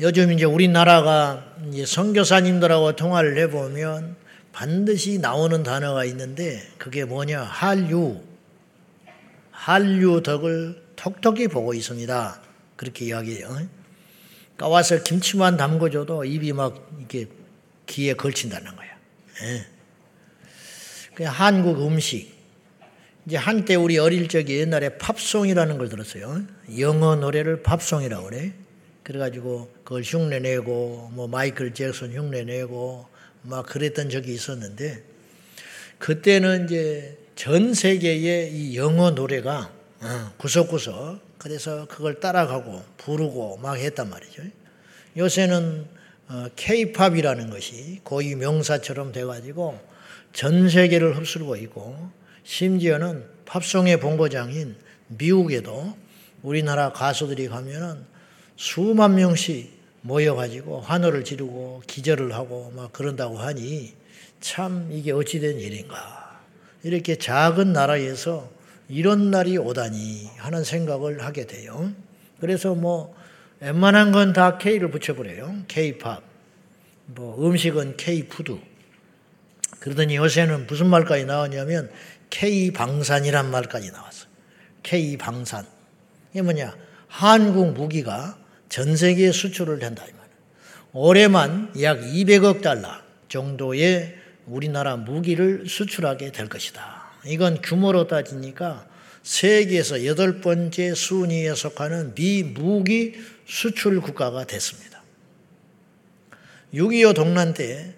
요즘 이제 우리나라가 이제 선교사님들하고 통화를 해보면 반드시 나오는 단어가 있는데 그게 뭐냐 한류 한류 덕을 톡톡히 보고 있습니다. 그렇게 이야기해요. 까와서 김치만 담궈줘도 입이 막 이렇게 귀에 걸친다는 거야. 예. 그 한국 음식. 이제 한때 우리 어릴 적에 옛날에 팝송이라는 걸 들었어요. 영어 노래를 팝송이라고 그래. 그래가지고 그걸 흉내내고 뭐 마이클 잭슨 흉내내고 막 그랬던 적이 있었는데 그때는 이제 전 세계의 이 영어 노래가 어, 구석구석 그래서 그걸 따라가고 부르고 막 했단 말이죠. 요새는 어, 것이 고유 명사처럼 돼가지고 전 세계를 흡수하고 있고 심지어는 팝송의 본고장인 미국에도 우리나라 가수들이 가면은 수만 명씩 모여가지고 환호를 지르고 기절을 하고 막 그런다고 하니 참 이게 어찌된 일인가. 이렇게 작은 나라에서 이런 날이 오다니 하는 생각을 하게 돼요. 그래서 뭐 웬만한 건 다 K를 붙여버려요. K-팝. 뭐 음식은 K-푸드. 그러더니 요새는 무슨 말까지 나왔냐면 K-방산이란 말까지 나왔어요. K-방산. 이게 뭐냐. 한국 무기가 전 세계에 수출을 한다. 올해만 약 200억 달러 정도의 우리나라 무기를 수출하게 될 것이다. 이건 규모로 따지니까 세계에서 여덟 번째 순위에 속하는 미무기 수출 국가가 됐습니다. 6.25 동란 때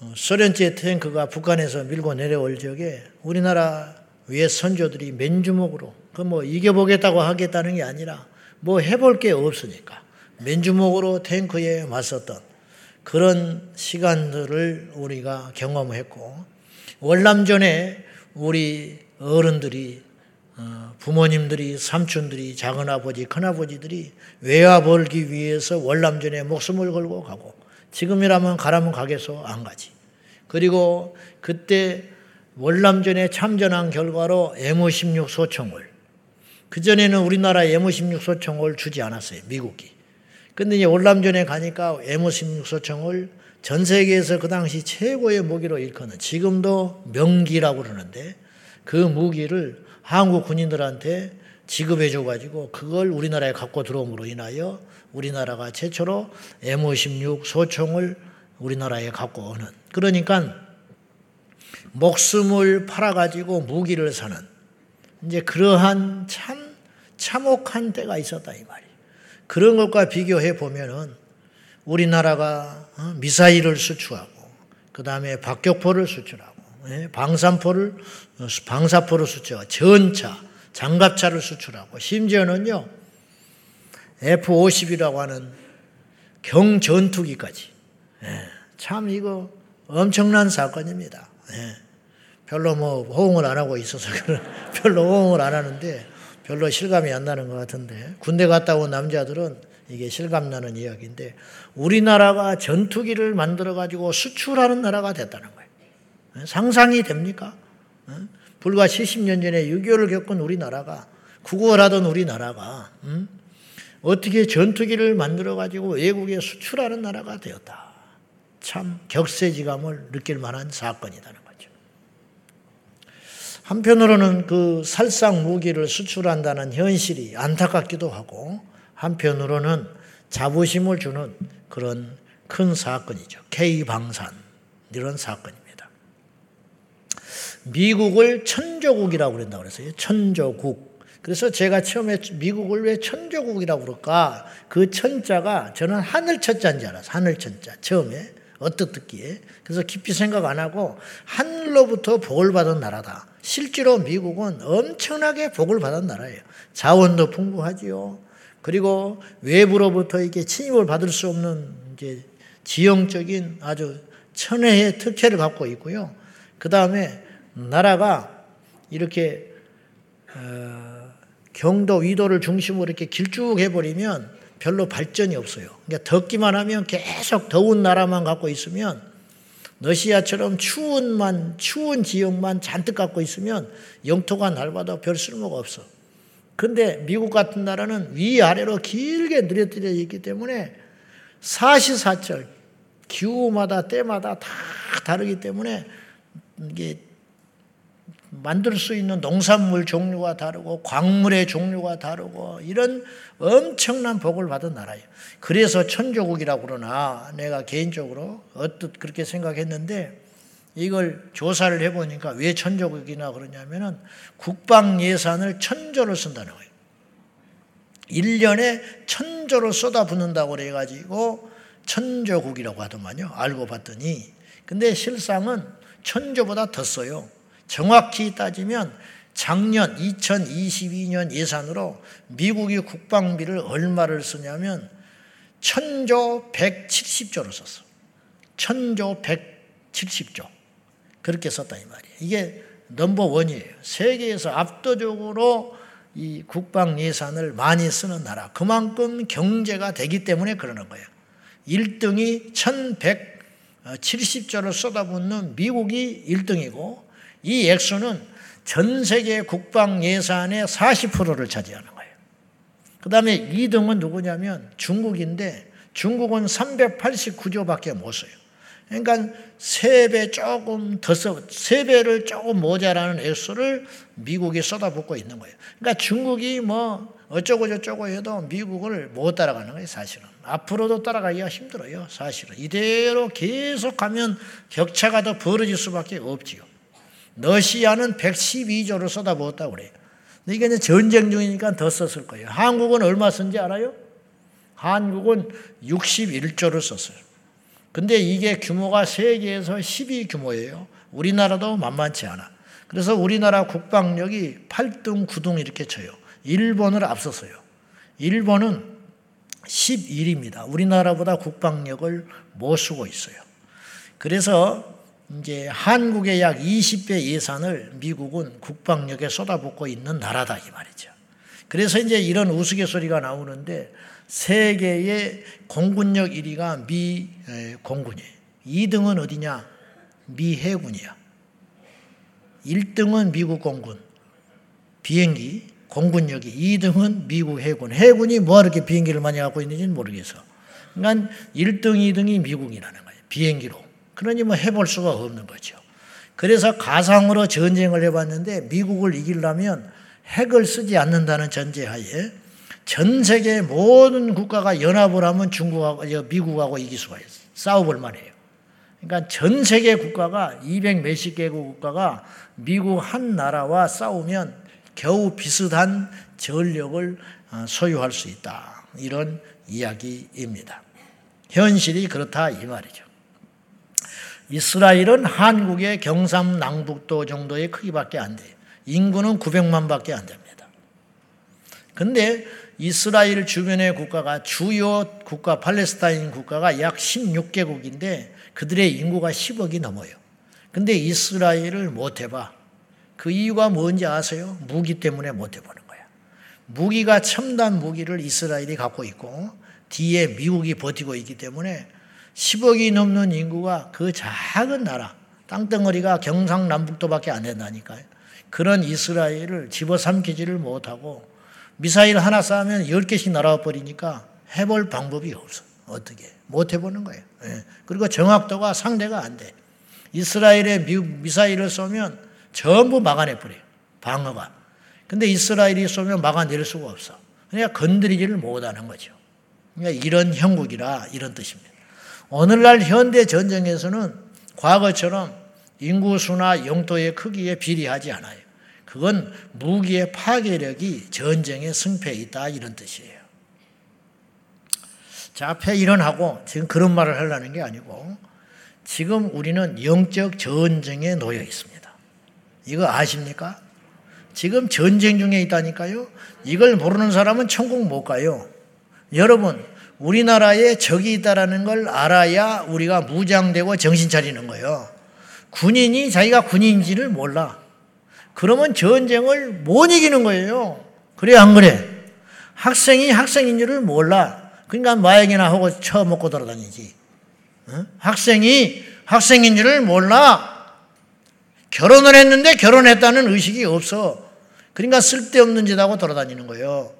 어, 소련제 탱크가 북한에서 밀고 내려올 적에 우리나라 위에 선조들이 맨주먹으로 그 뭐 이겨보겠다고 하겠다는 게 아니라 뭐 해볼 게 없으니까 맨주먹으로 탱크에 맞섰던 그런 시간들을 우리가 경험했고 월남전에 우리 어른들이 어, 부모님들이 삼촌들이 작은아버지 큰아버지들이 외화 벌기 위해서 월남전에 목숨을 걸고 가고 지금이라면 가라면 가겠어 안 가지. 그리고 그때 월남전에 참전한 결과로 M16 소총을 그전에는 우리나라 M16 소총을 주지 않았어요. 미국이. 근데 이제 월남전에 가니까 M16 소총을 전 세계에서 그 당시 최고의 무기로 일컫는 지금도 명기라고 그러는데 그 무기를 한국 군인들한테 지급해 줘가지고 그걸 우리나라에 갖고 들어옴으로 인하여 우리나라가 최초로 M56 소총을 우리나라에 갖고 오는 그러니까 목숨을 팔아가지고 무기를 사는 이제 그러한 참 참혹한 때가 있었다 이 말이. 그런 것과 비교해 보면은 우리나라가 어, 미사일을 수출하고 그 다음에 박격포를 수출하고 예, 방산포를 어, 방사포를 수출하고 전차, 장갑차를 수출하고 심지어는요 F-50이라고 하는 경전투기까지 예, 참 이거 엄청난 사건입니다. 예. 별로 뭐 호응을 안 하고 있어서 별로 호응을 안 하는데 별로 실감이 안 나는 것 같은데 군대 갔다 온 남자들은 이게 실감 나는 이야기인데 우리나라가 전투기를 만들어 가지고 수출하는 나라가 됐다는 거예요. 예? 상상이 됩니까? 예? 불과 70년 전에 6.25를 겪은 우리나라가 구걸하던 우리나라가 음? 어떻게 전투기를 만들어 가지고 외국에 수출하는 나라가 되었다. 참 격세지감을 느낄 만한 사건이다는 거죠. 한편으로는 그 살상 무기를 수출한다는 현실이 안타깝기도 하고 한편으로는 자부심을 주는 그런 큰 사건이죠. K방산 이런 사건입니다. 미국을 천조국이라고 그런다고 그랬어요. 천조국. 그래서 제가 처음에 미국을 왜 천조국이라고 그럴까? 그 천자가 저는 하늘 천자인 줄 알았어요. 하늘 천자. 처음에. 어떻듣기에. 그래서 깊이 생각 안 하고 하늘로부터 복을 받은 나라다. 실제로 미국은 엄청나게 복을 받은 나라예요. 자원도 풍부하지요. 그리고 외부로부터 이게 침입을 받을 수 없는 이제 지형적인 아주 천혜의 특혜를 갖고 있고요. 그 다음에 나라가 이렇게 어, 경도 위도를 중심으로 이렇게 길쭉 해 버리면 별로 발전이 없어요. 그러니까 덥기만 하면 계속 더운 나라만 갖고 있으면 러시아처럼 추운만 추운 지역만 잔뜩 갖고 있으면 영토가 넓어도 별 쓸모가 없어. 근데 미국 같은 나라는 위아래로 길게 늘어뜨려 있기 때문에 사시사철 기후마다 때마다 다 다르기 때문에 이게 만들 수 있는 농산물 종류가 다르고 광물의 종류가 다르고 이런 엄청난 복을 받은 나라예요. 그래서 천조국이라고 그러나 내가 개인적으로 어떻 그렇게 생각했는데 이걸 조사를 해보니까 왜 천조국이나 그러냐면은 국방 예산을 천조를 쓴다는 거예요. 1년에 천조를 쏟아붓는다고 그래가지고 천조국이라고 하더만요. 알고 봤더니. 근데 실상은 천조보다 더 써요. 정확히 따지면 작년 2022년 예산으로 미국이 국방비를 얼마를 쓰냐면 천조 170조를 썼어. 천조 170조. 그렇게 썼다 이 말이에요. 이게 넘버 원이에요. 세계에서 압도적으로 이 국방 예산을 많이 쓰는 나라. 그만큼 경제가 되기 때문에 그러는 거예요. 1등이 1170조를 쏟아붓는 미국이 1등이고 이 액수는 전 세계 국방 예산의 40%를 차지하는 거예요. 그 다음에 2등은 누구냐면 중국인데 중국은 389조밖에 못 써요. 그러니까 3배 조금 더 써, 3배를 조금 모자라는 액수를 미국이 쏟아붓고 있는 거예요. 그러니까 중국이 뭐 어쩌고 저쩌고 해도 미국을 못 따라가는 거예요, 사실은. 앞으로도 따라가기가 힘들어요, 사실은. 이대로 계속 가면 격차가 더 벌어질 수밖에 없지요. 러시아는 112조를 쏟아부었다고 그래요. 근데 이게 이제 전쟁 중이니까 더 썼을 거예요. 한국은 얼마 쓴지 알아요? 한국은 61조를 썼어요. 근데 이게 규모가 세계에서 10위 규모예요. 우리나라도 만만치 않아. 그래서 우리나라 국방력이 8등, 9등 이렇게 쳐요. 일본을 앞섰어요. 일본은 11입니다. 우리나라보다 국방력을 못 쓰고 있어요. 그래서 이제 한국의 약 20배 예산을 미국은 국방력에 쏟아붓고 있는 나라다 이 말이죠. 그래서 이제 이런 우스갯소리가 나오는데 세계의 공군력 1위가 미 공군이에요. 2등은 어디냐? 미 해군이야. 1등은 미국 공군. 비행기, 공군력이 2등은 미국 해군. 해군이 뭐 이렇게 비행기를 많이 갖고 있는지는 모르겠어. 그러니까 1등, 2등이 미국이라는 거예요. 비행기로. 그러니 뭐 해볼 수가 없는 거죠. 그래서 가상으로 전쟁을 해봤는데 미국을 이기려면 핵을 쓰지 않는다는 전제하에 전 세계 모든 국가가 연합을 하면 중국하고 미국하고 이길 수가 있어요. 싸워볼 만해요. 그러니까 전 세계 국가가 200 몇십 개국 국가가 미국 한 나라와 싸우면 겨우 비슷한 전력을 어, 소유할 수 있다. 이런 이야기입니다. 현실이 그렇다 이 말이죠. 이스라엘은 한국의 경상남북도 정도의 크기밖에 안 돼요. 인구는 900만밖에 안 됩니다. 근데 이스라엘 주변의 국가가 주요 국가 팔레스타인 국가가 약 16개국인데 그들의 인구가 10억이 넘어요. 근데 이스라엘을 못 해봐. 그 이유가 뭔지 아세요? 무기 때문에 못 해보는 거야. 무기가 첨단 무기를 이스라엘이 갖고 있고 뒤에 미국이 버티고 있기 때문에 10억이 넘는 인구가 그 작은 나라, 땅덩어리가 경상남북도밖에 안 된다니까요. 그런 이스라엘을 집어삼키지를 못하고 미사일 하나 쏴면 10개씩 날아와 버리니까 해볼 방법이 없어. 어떻게. 못 해보는 거예요. 예. 그리고 정확도가 상대가 안 돼. 이스라엘에 미사일을 쏘면 전부 막아내버려요. 방어가. 근데 이스라엘이 쏘면 막아낼 수가 없어. 그러니까 건드리지를 못하는 거죠. 그러니까 이런 형국이라 이런 뜻입니다. 오늘날 현대 전쟁에서는 과거처럼 인구수나 영토의 크기에 비례하지 않아요. 그건 무기의 파괴력이 전쟁의 승패에 있다 이런 뜻이에요. 자, 앞에 일어나고 지금 그런 말을 하려는 게 아니고 지금 우리는 영적 전쟁에 놓여 있습니다. 이거 아십니까? 지금 전쟁 중에 있다니까요. 이걸 모르는 사람은 천국 못 가요. 여러분, 우리나라에 적이 있다라는 걸 알아야 우리가 무장되고 정신 차리는 거예요. 군인이 자기가 군인인지를 몰라. 그러면 전쟁을 못 이기는 거예요. 그래, 안 그래? 학생이 학생인 줄을 몰라. 그러니까 마약이나 하고 처먹고 돌아다니지. 어? 학생이 학생인 줄을 몰라. 결혼을 했는데 결혼했다는 의식이 없어. 그러니까 쓸데없는 짓 하고 돌아다니는 거예요.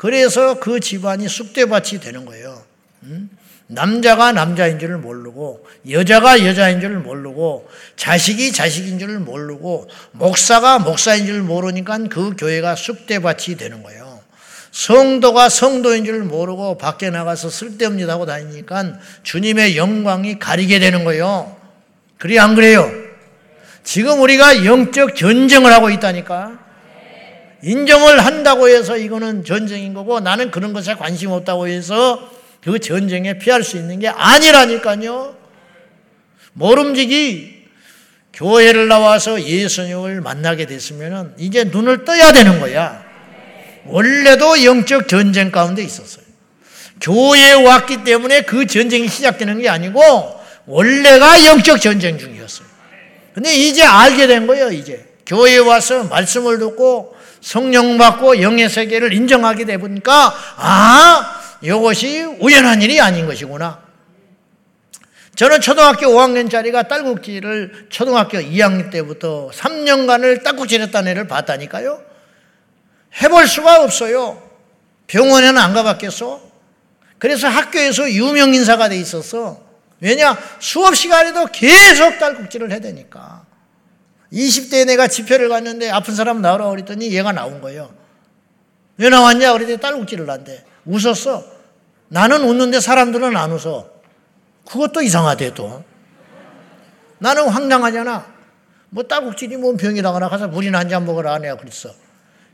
그래서 그 집안이 쑥대밭이 되는 거예요. 음? 남자가 남자인 줄을 모르고 여자가 여자인 줄을 모르고 자식이 자식인 줄을 모르고 목사가 목사인 줄을 모르니까 그 교회가 쑥대밭이 되는 거예요. 성도가 성도인 줄 모르고 밖에 나가서 쓸데없는 하고 다니니까 주님의 영광이 가리게 되는 거예요. 그래 안 그래요? 지금 우리가 영적 전쟁을 하고 있다니까. 인정을 한다고 해서 이거는 전쟁인 거고 나는 그런 것에 관심 없다고 해서 그 전쟁에 피할 수 있는 게 아니라니까요. 모름지기 교회를 나와서 예수님을 만나게 됐으면 이제 눈을 떠야 되는 거야. 원래도 영적 전쟁 가운데 있었어요. 교회에 왔기 때문에 그 전쟁이 시작되는 게 아니고 원래가 영적 전쟁 중이었어요. 근데 이제 알게 된 거예요, 이제. 교회에 와서 말씀을 듣고 성령 받고 영의 세계를 인정하게 되 보니까 아, 이것이 우연한 일이 아닌 것이구나. 저는 초등학교 5학년짜리가 딸꾹질을 초등학교 2학년 때부터 3년간을 딸꾹질 했다는 애를 봤다니까요. 해볼 수가 없어요. 병원에는 안 가봤겠어? 그래서 학교에서 유명 인사가 돼 있었어. 왜냐? 수업 시간에도 계속 딸꾹질을 해대니까. 20대에 내가 집회를 갔는데 아픈 사람 나오라 그랬더니 얘가 나온 거예요. 왜 나왔냐? 그랬더니 딸꾹질을 한대. 웃었어. 나는 웃는데 사람들은 안 웃어. 그것도 이상하대 또. 나는 황당하잖아. 뭐 딸꾹질이 뭔 병이라거나 가서 물이나 한 잔 먹으라 내가 그랬어.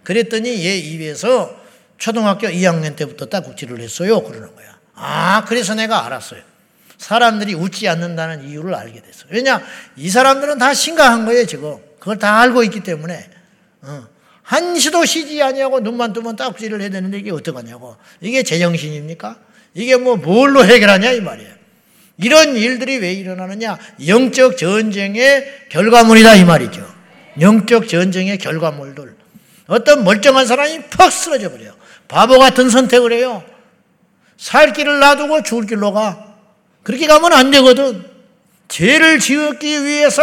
그랬더니 얘 입에서 초등학교 2학년 때부터 딸꾹질을 했어요. 그러는 거야. 아, 그래서 내가 알았어요. 사람들이 웃지 않는다는 이유를 알게 됐어요. 왜냐? 이 사람들은 다 심각한 거예요, 지금. 그걸 다 알고 있기 때문에. 어. 한시도 쉬지 아니하고 눈만 뜨면 딱지를 해야 되는데 이게 어떡하냐고. 이게 제정신입니까? 이게 뭐 뭘로 해결하냐 이 말이에요. 이런 일들이 왜 일어나느냐? 영적 전쟁의 결과물이다 이 말이죠. 영적 전쟁의 결과물들. 어떤 멀쩡한 사람이 퍽 쓰러져 버려요. 바보 같은 선택을 해요. 살 길을 놔두고 죽을 길로 가. 그렇게 가면 안 되거든. 죄를 지었기 위해서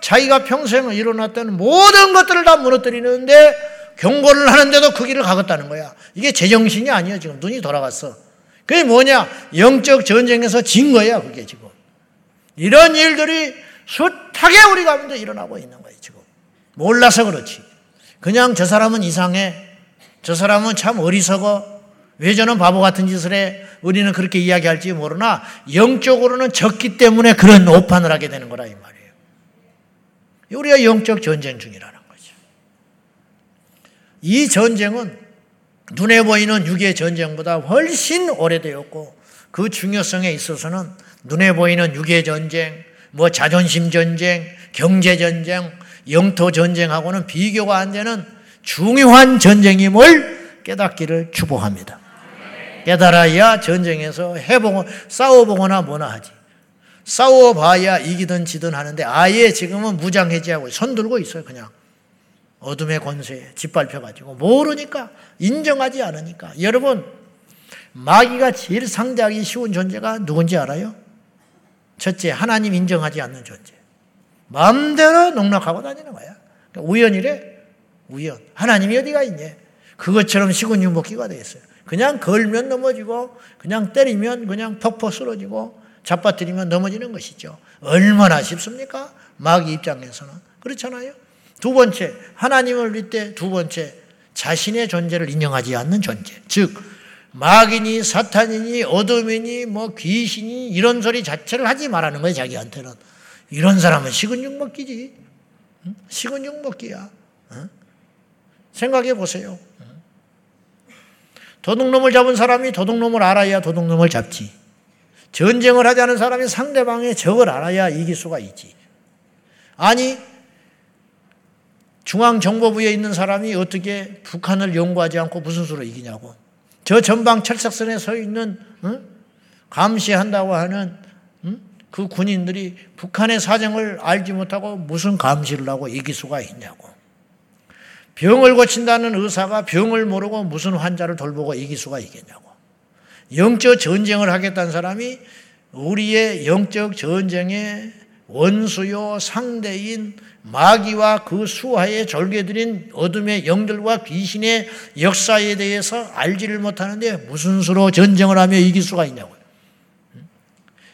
자기가 평생을 일어났던 모든 것들을 다 무너뜨리는데 경고를 하는데도 그 길을 가겠다는 거야. 이게 제정신이 아니야, 지금. 눈이 돌아갔어. 그게 뭐냐? 영적 전쟁에서 진 거야, 그게 지금. 이런 일들이 숱하게 우리 가운데 일어나고 있는 거예요, 지금. 몰라서 그렇지. 그냥 저 사람은 이상해. 저 사람은 참 어리석어. 왜 저는 바보 같은 짓을 해? 우리는 그렇게 이야기할지 모르나 영적으로는 적기 때문에 그런 오판을 하게 되는 거라 이 말이에요. 우리가 영적 전쟁 중이라는 거죠. 이 전쟁은 눈에 보이는 육의 전쟁보다 훨씬 오래되었고 그 중요성에 있어서는 눈에 보이는 육의 전쟁, 뭐 자존심 전쟁, 경제 전쟁, 영토 전쟁하고는 비교가 안 되는 중요한 전쟁임을 깨닫기를 축복합니다. 깨달아야 전쟁에서 해보고 싸워보거나 뭐나 하지. 싸워봐야 이기든 지든 하는데 아예 지금은 무장해제하고 손 들고 있어요 그냥. 어둠의 권세에 짓밟혀가지고. 모르니까 인정하지 않으니까. 여러분 마귀가 제일 상대하기 쉬운 존재가 누군지 알아요? 첫째 하나님 인정하지 않는 존재. 마음대로 농락하고 다니는 거야. 그러니까 우연이래? 우연. 하나님이 어디가 있냐 그것처럼 시군 유목기가 되겠어요 그냥 걸면 넘어지고 그냥 때리면 그냥 퍽퍽 쓰러지고 잡아뜨리면 넘어지는 것이죠. 얼마나 쉽습니까? 마귀 입장에서는. 그렇잖아요. 두 번째, 하나님을 믿되 두 번째, 자신의 존재를 인정하지 않는 존재. 즉, 마귀니 사탄이니 어둠이니 뭐 귀신이 이런 소리 자체를 하지 말라는 거예요, 자기한테는. 이런 사람은 식은 죽 먹기지. 식은 죽 먹기야. 생각해 보세요. 도둑놈을 잡은 사람이 도둑놈을 알아야 도둑놈을 잡지. 전쟁을 하자는 사람이 상대방의 적을 알아야 이길 수가 있지. 아니, 중앙정보부에 있는 사람이 어떻게 북한을 연구하지 않고 무슨 수로 이기냐고. 저 전방 철석선에 서 있는 어? 감시한다고 하는 어? 그 군인들이 북한의 사정을 알지 못하고 무슨 감시를 하고 이길 수가 있냐고. 병을 고친다는 의사가 병을 모르고 무슨 환자를 돌보고 이길 수가 있겠냐고. 영적 전쟁을 하겠다는 사람이 우리의 영적 전쟁의 원수요 상대인 마귀와 그 수하에 졸개들인 어둠의 영들과 귀신의 역사에 대해서 알지를 못하는데 무슨 수로 전쟁을 하며 이길 수가 있냐고요.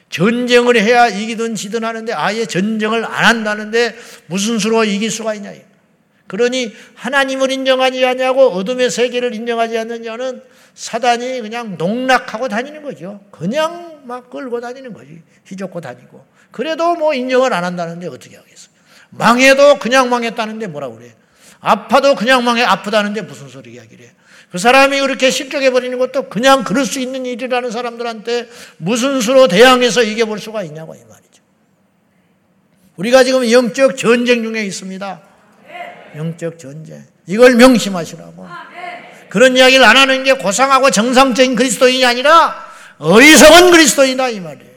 전쟁을 해야 이기든 지든 하는데 아예 전쟁을 안 한다는데 무슨 수로 이길 수가 있냐. 그러니 하나님을 인정하지 않냐고 어둠의 세계를 인정하지 않는 자는 사단이 그냥 농락하고 다니는 거죠. 그냥 막 끌고 다니는 거지. 휘젓고 다니고. 그래도 뭐 인정을 안 한다는데 어떻게 하겠어. 망해도 그냥 망했다는데 뭐라 그래. 아파도 그냥 망해 아프다는데 무슨 소리 이야기를 해. 그 사람이 그렇게 실족해버리는 것도 그냥 그럴 수 있는 일이라는 사람들한테 무슨 수로 대항해서 이겨볼 수가 있냐고 이 말이죠. 우리가 지금 영적 전쟁 중에 있습니다. 영적 전쟁. 이걸 명심하시라고. 그런 이야기를 안 하는 게 고상하고 정상적인 그리스도인이 아니라 어리석은 그리스도인이다 이 말이에요.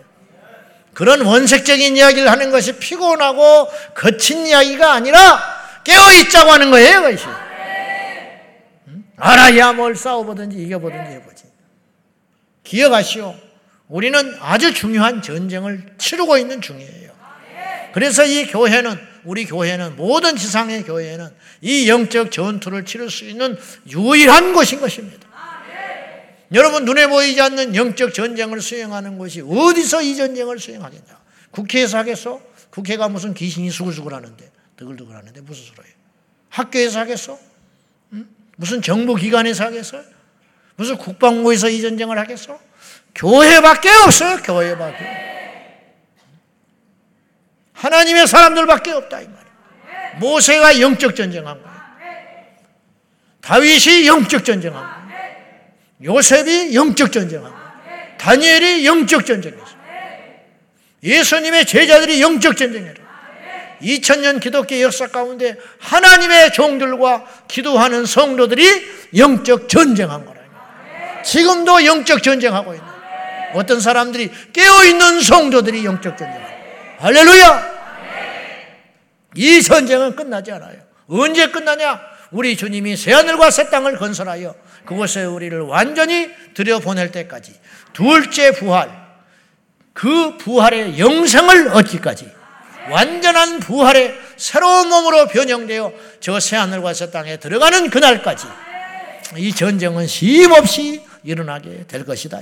그런 원색적인 이야기를 하는 것이 피곤하고 거친 이야기가 아니라 깨어 있자고 하는 거예요, 그것이. 알아야 뭘 싸워보든지 이겨보든지 해보지. 기억하시오. 우리는 아주 중요한 전쟁을 치르고 있는 중이에요. 그래서 이 교회는, 우리 교회는, 모든 지상의 교회는 이 영적 전투를 치를 수 있는 유일한 곳인 것입니다. 여러분 눈에 보이지 않는 영적 전쟁을 수행하는 것이 어디서 이 전쟁을 수행하겠냐? 국회에서 하겠어? 국회가 무슨 귀신이 수글수글 하는데, 드글드글 하는데 무슨 소리예요? 학교에서 하겠어? 응? 무슨 정부 기관에서 하겠어? 무슨 국방부에서 이 전쟁을 하겠어? 교회밖에 없어요, 교회밖에. 하나님의 사람들밖에 없다, 이 말이에요. 모세가 영적 전쟁한 거예요. 다윗이 영적 전쟁한 거예요. 요셉이 영적 전쟁하고 다니엘이 영적 전쟁했어. 예수님의 제자들이 영적 전쟁했어. 2000년 기독교 역사 가운데 하나님의 종들과 기도하는 성도들이 영적 전쟁한 거라. 지금도 영적 전쟁하고 있는. 어떤 사람들이 깨어 있는 성도들이 영적 전쟁하고. 할렐루야! 이 전쟁은 끝나지 않아요. 언제 끝나냐? 우리 주님이 새하늘과 새 땅을 건설하여 그곳에 우리를 완전히 들여보낼 때까지 둘째 부활 그 부활의 영생을 얻기까지 완전한 부활의 새로운 몸으로 변형되어 저 새하늘과 새 땅에 들어가는 그날까지 이 전쟁은 쉼없이 일어나게 될 것이다.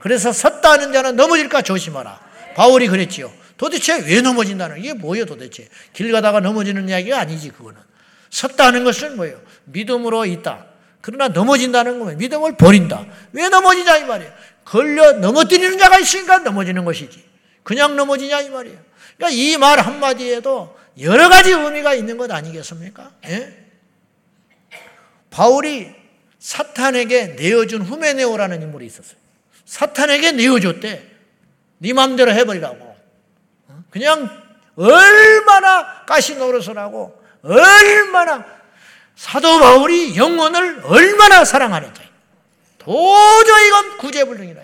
그래서 섰다 하는 자는 넘어질까 조심하라. 바울이 그랬지요. 도대체 왜 넘어진다는 게 뭐예요 도대체? 길 가다가 넘어지는 이야기가 아니지 그거는. 섰다 하는 것은 뭐예요? 믿음으로 있다. 그러나 넘어진다는 거면 믿음을 버린다. 왜 넘어지냐 이 말이에요. 걸려 넘어뜨리는 자가 있으니까 넘어지는 것이지. 그냥 넘어지냐 이 말이에요. 그러니까 이 말 한마디에도 여러 가지 의미가 있는 것 아니겠습니까? 예? 바울이 사탄에게 내어준 후메네오라는 인물이 있었어요. 사탄에게 내어줬대. 네 맘대로 해버리라고. 그냥 얼마나 가시 노릇을 하고 얼마나 사도 바울이 영혼을 얼마나 사랑하는지 도저히 이건 구제불능이라.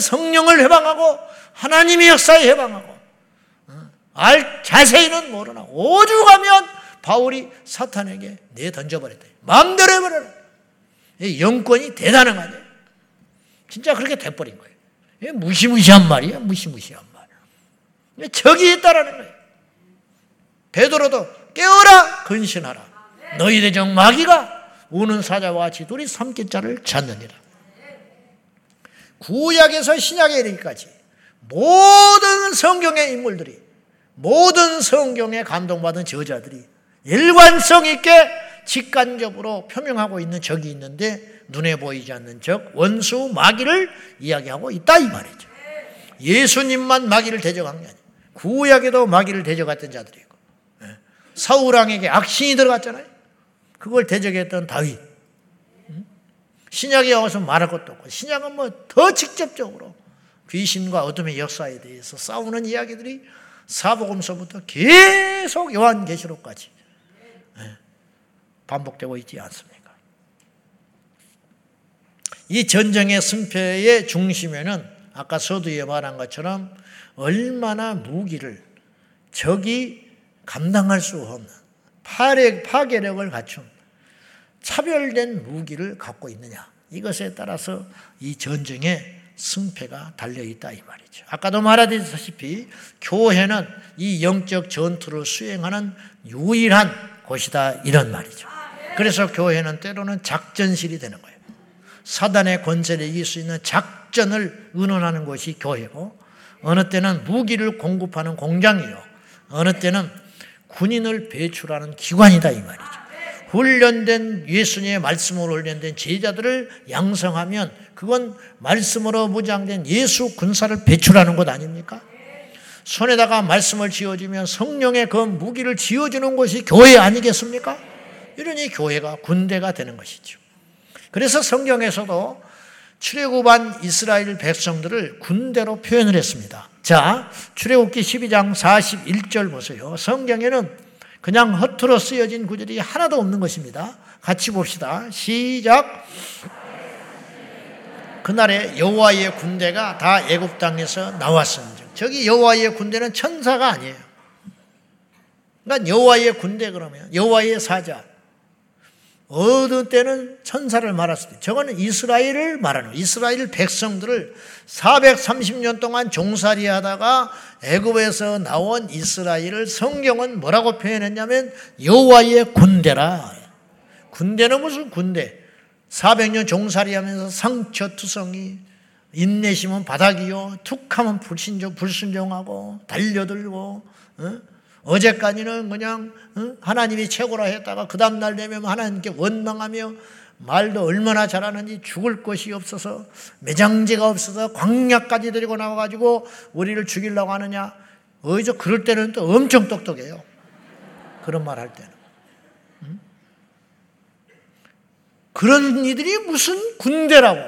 성령을 해방하고 하나님의 역사에 해방하고 어, 알 자세히는 모르나 오죽하면 바울이 사탄에게 내 던져버렸다. 마음대로 해버려라. 영권이 대단한 거아요 진짜 그렇게 돼버린 거예요. 무시무시한 말이야. 무시무시한 말. 적이 있다라는 거예요. 베드로도 깨어라 근신하라. 너희 대적 마귀가 우는 사자와 같이 둘이 삼킬자를 찾느니라. 구약에서 신약에 이르기까지 모든 성경의 인물들이 모든 성경에 감동받은 저자들이 일관성 있게 직관적으로 표명하고 있는 적이 있는데 눈에 보이지 않는 적 원수 마귀를 이야기하고 있다 이 말이죠. 예수님만 마귀를 대적한 게 아니에요. 구약에도 마귀를 대적했던 자들이고 예. 사울왕에게 악신이 들어갔잖아요. 그걸 대적했던 다윗. 신약에 와서 말할 것도 없고 신약은 뭐 더 직접적으로 귀신과 어둠의 역사에 대해서 싸우는 이야기들이 사복음서부터 계속 요한계시록까지 예, 반복되고 있지 않습니까? 이 전쟁의 승패의 중심에는 아까 서두에 말한 것처럼 얼마나 무기를 적이 감당할 수 없는 파괴력을 갖춘 차별된 무기를 갖고 있느냐. 이것에 따라서 이 전쟁의 승패가 달려 있다 이 말이죠. 아까도 말하듯이 교회는 이 영적 전투를 수행하는 유일한 곳이다 이런 말이죠. 그래서 교회는 때로는 작전실이 되는 거예요. 사단의 권세를 이길 수 있는 작전을 의논하는 것이 교회고 어느 때는 무기를 공급하는 공장이요. 어느 때는 군인을 배출하는 기관이다 이 말이죠. 훈련된 예수님의 말씀으로 훈련된 제자들을 양성하면 그건 말씀으로 무장된 예수 군사를 배출하는 것 아닙니까? 손에다가 말씀을 지어주면 성령의 그 무기를 지어주는 것이 교회 아니겠습니까? 이러니 교회가 군대가 되는 것이죠. 그래서 성경에서도 출애굽한 이스라엘 백성들을 군대로 표현을 했습니다. 자, 출애굽기 12장 41절 보세요. 성경에는 그냥 허투루 쓰여진 구절이 하나도 없는 것입니다. 같이 봅시다. 시작. 그날에 여호와의 군대가 다 애굽 땅에서 나왔습니다. 저기 여호와의 군대는 천사가 아니에요. 그러니까 여호와의 군대 그러면 여호와의 사자. 어느 때는 천사를 말했을 때 저거는 이스라엘을 말하는 이스라엘 백성들을 430년 동안 종살이 하다가 애굽에서 나온 이스라엘을 성경은 뭐라고 표현했냐면 여호와의 군대라. 군대는 무슨 군대? 400년 종살이 하면서 상처투성이 인내심은 바닥이요 툭하면 불신종, 불순종하고 달려들고 어? 어제까지는 그냥 어? 하나님이 최고라 했다가 그 다음날 되면 하나님께 원망하며 말도 얼마나 잘하는지 죽을 것이 없어서 매장제가 없어서 광야까지 데리고 나와가지고 우리를 죽이려고 하느냐 어디서 그럴 때는 또 엄청 똑똑해요 그런 말 할 때는 응? 그런 이들이 무슨 군대라고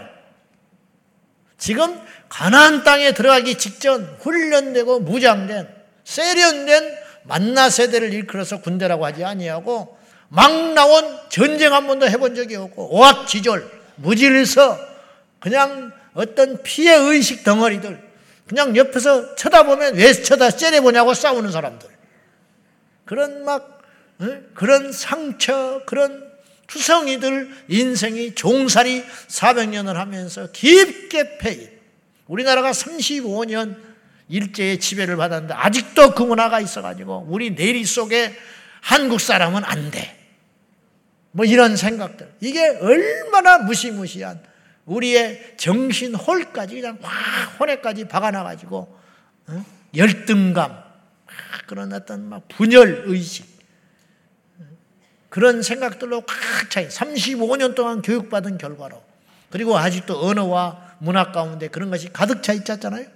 지금 가나안 땅에 들어가기 직전 훈련되고 무장된 세련된 만나 세대를 일컬어서 군대라고 하지 아니하고 막 나온 전쟁 한 번도 해본 적이 없고 오합지졸 무질서 그냥 어떤 피해 의식 덩어리들 그냥 옆에서 쳐다보면 왜 쳐다 째려보냐고 싸우는 사람들. 그런 막 그런 상처 그런 투성이들 인생이 종살이 400년을 하면서 깊게 패인 우리나라가 35년 일제의 지배를 받았는데 아직도 그 문화가 있어가지고 우리 내리 속에 한국 사람은 안 돼. 뭐 이런 생각들. 이게 얼마나 무시무시한 우리의 정신 홀까지 그냥 확 혼에까지 박아놔가지고 어? 열등감 그런 어떤 막 분열 의식 그런 생각들로 꽉 차이 35년 동안 교육받은 결과로 그리고 아직도 언어와 문화 가운데 그런 것이 가득 차 있잖아요.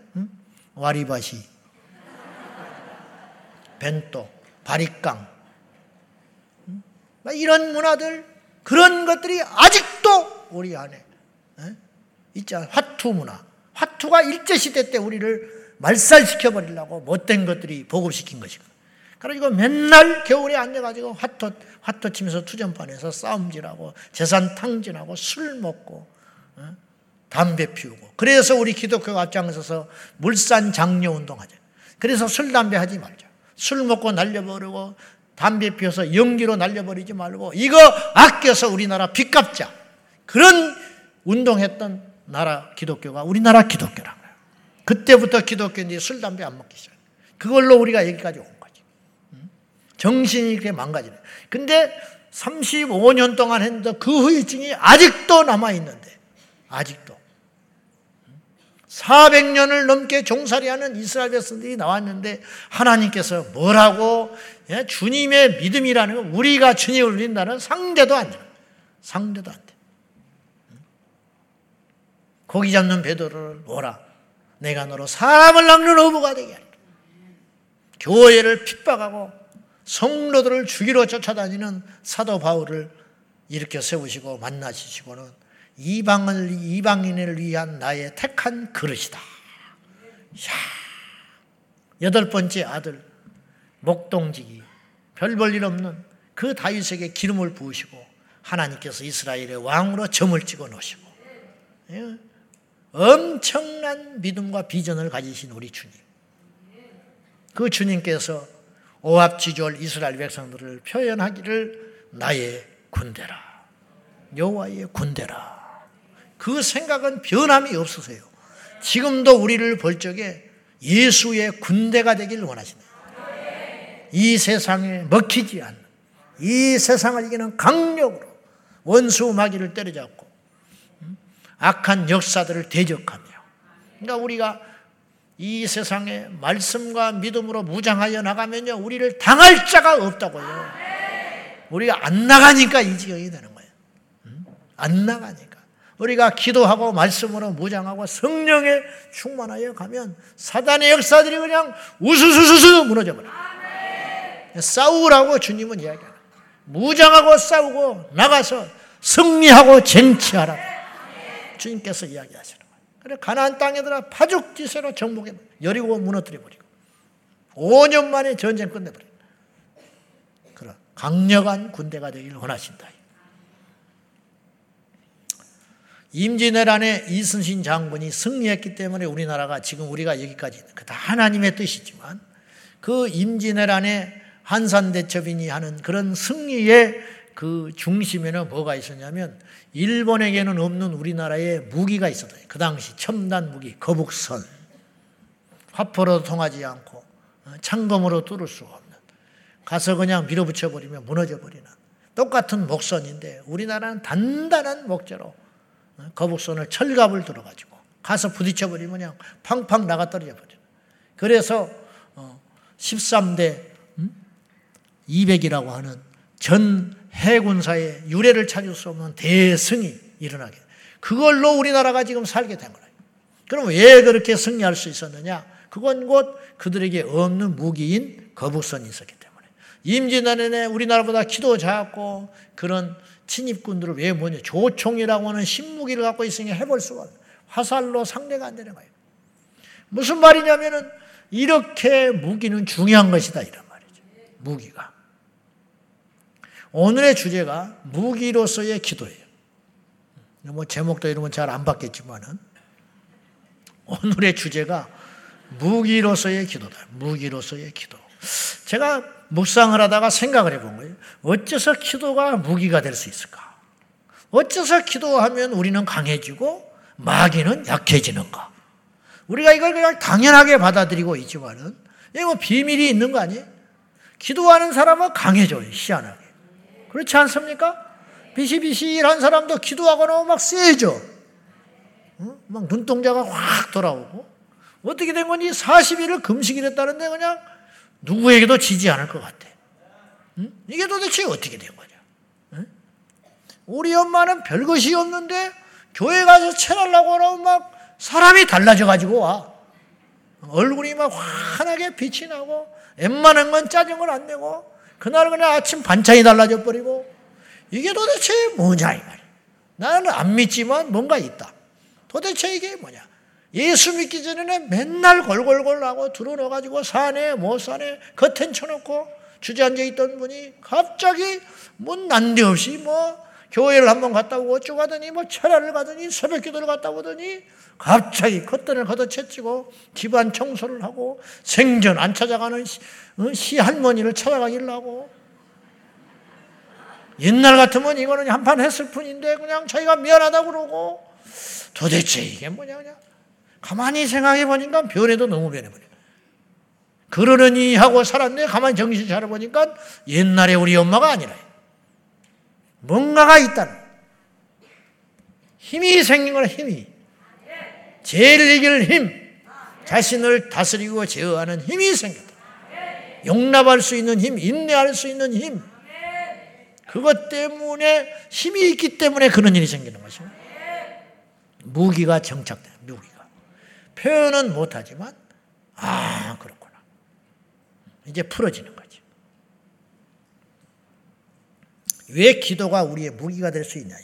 와리바시, 벤또, 바리깡. 이런 문화들, 그런 것들이 아직도 우리 안에 있잖아. 화투 문화. 화투가 일제시대 때 우리를 말살시켜 버리려고 못된 것들이 보급시킨 것이고. 그래가지고 맨날 겨울에 앉아가지고 화투, 화투 치면서 투전판에서 싸움질하고 재산 탕진하고 술 먹고 담배 피우고. 그래서 우리 기독교가 앞장서서 물산 장려 운동하죠. 그래서 술, 담배 하지 말자. 술 먹고 날려버리고 담배 피워서 연기로 날려버리지 말고 이거 아껴서 우리나라 빚 갚자. 그런 운동했던 나라 기독교가 우리나라 기독교라고요. 그때부터 기독교인들이 술, 담배 안 먹기 시작. 그걸로 우리가 여기까지 온 거지. 정신이 그렇게 망가지네. 근데 35년 동안 했는데 그 후유증이 아직도 남아있는데, 아직도. 400년을 넘게 종살이하는 이스라엘 백성들이 나왔는데 하나님께서 뭐라고 예? 주님의 믿음이라는 건 우리가 주님을 믿는다는 상대도 안 돼. 상대도 안 돼. 고기 잡는 베드로를 오라. 내가 너로 사람을 낚는 어부가 되게 하리라. 교회를 핍박하고 성로들을 죽이러 쫓아다니는 사도 바울을 일으켜 세우시고 만나시고는 이방을 이방인을 위한 나의 택한 그릇이다. 야, 여덟 번째 아들 목동지기 별 볼 일 없는 그 다윗에게 기름을 부으시고 하나님께서 이스라엘의 왕으로 점을 찍어 놓으시고 예? 엄청난 믿음과 비전을 가지신 우리 주님. 그 주님께서 오합지졸 이스라엘 백성들을 표현하기를 나의 군대라. 여호와의 군대라. 그 생각은 변함이 없으세요. 지금도 우리를 볼 적에 예수의 군대가 되기를 원하십니다. 이 세상에 먹히지 않는 이 세상을 이기는 강력으로 원수 마귀를 때려잡고 음, 악한 역사들을 대적하며 그러니까 우리가 이 세상에 말씀과 믿음으로 무장하여 나가면요, 우리를 당할 자가 없다고요. 우리가 안 나가니까 이 지경이 되는 거예요. 안 나가니까. 우리가 기도하고 말씀으로 무장하고 성령에 충만하여 가면 사단의 역사들이 그냥 우수수수수 무너져 버려요. 싸우라고 주님은 이야기하는 무장하고 싸우고 나가서 승리하고 쟁취하라고 주님께서 이야기하시는 거예요. 그래 가나안 땅에들아 파죽지세로 정복해 여리고 무너뜨려 버리고 5년 만에 전쟁 끝내 버려. 그런 강력한 군대가 되기를 원하신다. 임진왜란에 이순신 장군이 승리했기 때문에 우리나라가 지금 우리가 여기까지 있는 그 다 하나님의 뜻이지만 그 임진왜란에 한산대첩인이 하는 그런 승리의 그 중심에는 뭐가 있었냐면 일본에게는 없는 우리나라의 무기가 있었다. 그 당시 첨단 무기 거북선. 화포로 통하지 않고 어, 창검으로 뚫을 수가 없는. 가서 그냥 밀어붙여 버리면 무너져 버리는. 똑같은 목선인데 우리나라는 단단한 목재로 어, 거북선을 철갑을 들어가지고 가서 부딪혀 버리면 그냥 팡팡 나가 떨어져 버려. 그래서 13대 어, 200이라고 하는 전 해군사의 유례를 찾을 수 없는 대승이 일어나게. 그걸로 우리나라가 지금 살게 된 거예요. 그럼 왜 그렇게 승리할 수 있었느냐? 그건 곧 그들에게 없는 무기인 거북선이 있었기 때문에. 임진왜란에 우리나라보다 키도 작고 그런 침입군들을 왜 뭐냐? 조총이라고 하는 신무기를 갖고 있으니 해볼 수가 없는 화살로 상대가 안 되는 거예요. 무슨 말이냐면은 이렇게 무기는 중요한 것이다 이런 말이죠. 무기가. 오늘의 주제가 무기로서의 기도예요. 뭐 제목도 이러면 잘 안 받겠지만은 오늘의 주제가 무기로서의 기도다. 무기로서의 기도. 제가 묵상을 하다가 생각을 해본 거예요. 어째서 기도가 무기가 될 수 있을까? 어째서 기도하면 우리는 강해지고 마귀는 약해지는가? 우리가 이걸 그냥 당연하게 받아들이고 있지만은 이거 뭐 비밀이 있는 거 아니에요? 기도하는 사람은 강해져요, 희한하게. 그렇지 않습니까? 비시비시한 사람도 기도하고 나면 막 세져. 막 눈동자가 확 돌아오고. 어떻게 된 건지 40일을 금식을 했다는데 그냥 누구에게도 지지 않을 것 같아. 이게 도대체 어떻게 된 거냐? 우리 엄마는 별 것이 없는데 교회 가서 체하려고 하면 막 사람이 달라져 가지고 와. 얼굴이 막 환하게 빛이 나고 웬만한 건 짜증을 안 내고 그날 그냥 아침 반찬이 달라져 버리고 이게 도대체 뭐냐 이 말이야. 나는 안 믿지만 뭔가 있다. 도대체 이게 뭐냐? 예수 믿기 전에는 맨날 골골골 하고 들어넣어가지고 산에 못 산에 겉엔 쳐놓고 주저앉아 있던 분이 갑자기 뭐 난데없이 뭐 교회를 한번 갔다 오고 어쩌고 하더니 뭐 철야를 가더니 새벽 기도를 갔다 오더니 갑자기 겉단을 걷어채치고 집안 청소를 하고 생전 안 찾아가는 시, 어? 시 할머니를 찾아가길래 하고 옛날 같으면 이거는 한판 했을 뿐인데 그냥 자기가 미안하다고 그러고 도대체 이게 뭐냐 그냥 가만히 생각해 보니까 변해도 너무 변해버려. 그러느니 하고 살았는데 가만히 정신 차려 보니까 옛날에 우리 엄마가 아니라 뭔가가 있다는 힘이 생긴 거라 힘이. 죄를 이길 힘 자신을 다스리고 제어하는 힘이 생겼다. 용납할 수 있는 힘 인내할 수 있는 힘. 그것 때문에 힘이 있기 때문에 그런 일이 생기는 것입니다 무기가 정착돼 표현은 못하지만 아 그렇구나 이제 풀어지는 거지 왜 기도가 우리의 무기가 될 수 있냐.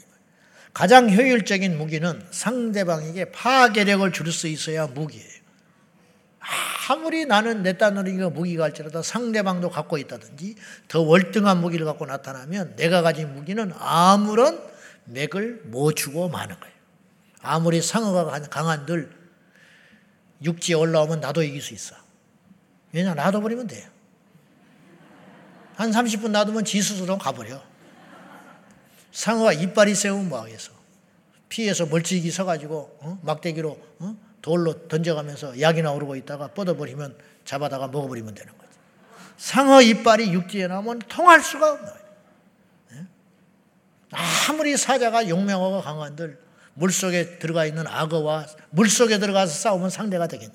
가장 효율적인 무기는 상대방에게 파괴력을 줄 수 있어야 무기예요. 아무리 나는 내 딴으로 무기가 할지라도 상대방도 갖고 있다든지 더 월등한 무기를 갖고 나타나면 내가 가진 무기는 아무런 맥을 못 주고 마는 거예요. 아무리 상어가 강한들 육지에 올라오면 나도 이길 수 있어. 왜냐, 놔둬버리면 돼요. 한 30분 놔두면 지 스스로 가버려. 상어가 이빨이 세우면 뭐하겠어. 피해서 멀찍이 서가지고 어? 막대기로 어? 돌로 던져가면서 약이나 오르고 있다가 뻗어버리면 잡아다가 먹어버리면 되는 거지. 상어 이빨이 육지에 나오면 통할 수가 없는 거예요. 예? 아무리 사자가 용맹하고 강한들 물속에 들어가 있는 악어와 물속에 들어가서 싸우면 상대가 되겠냐.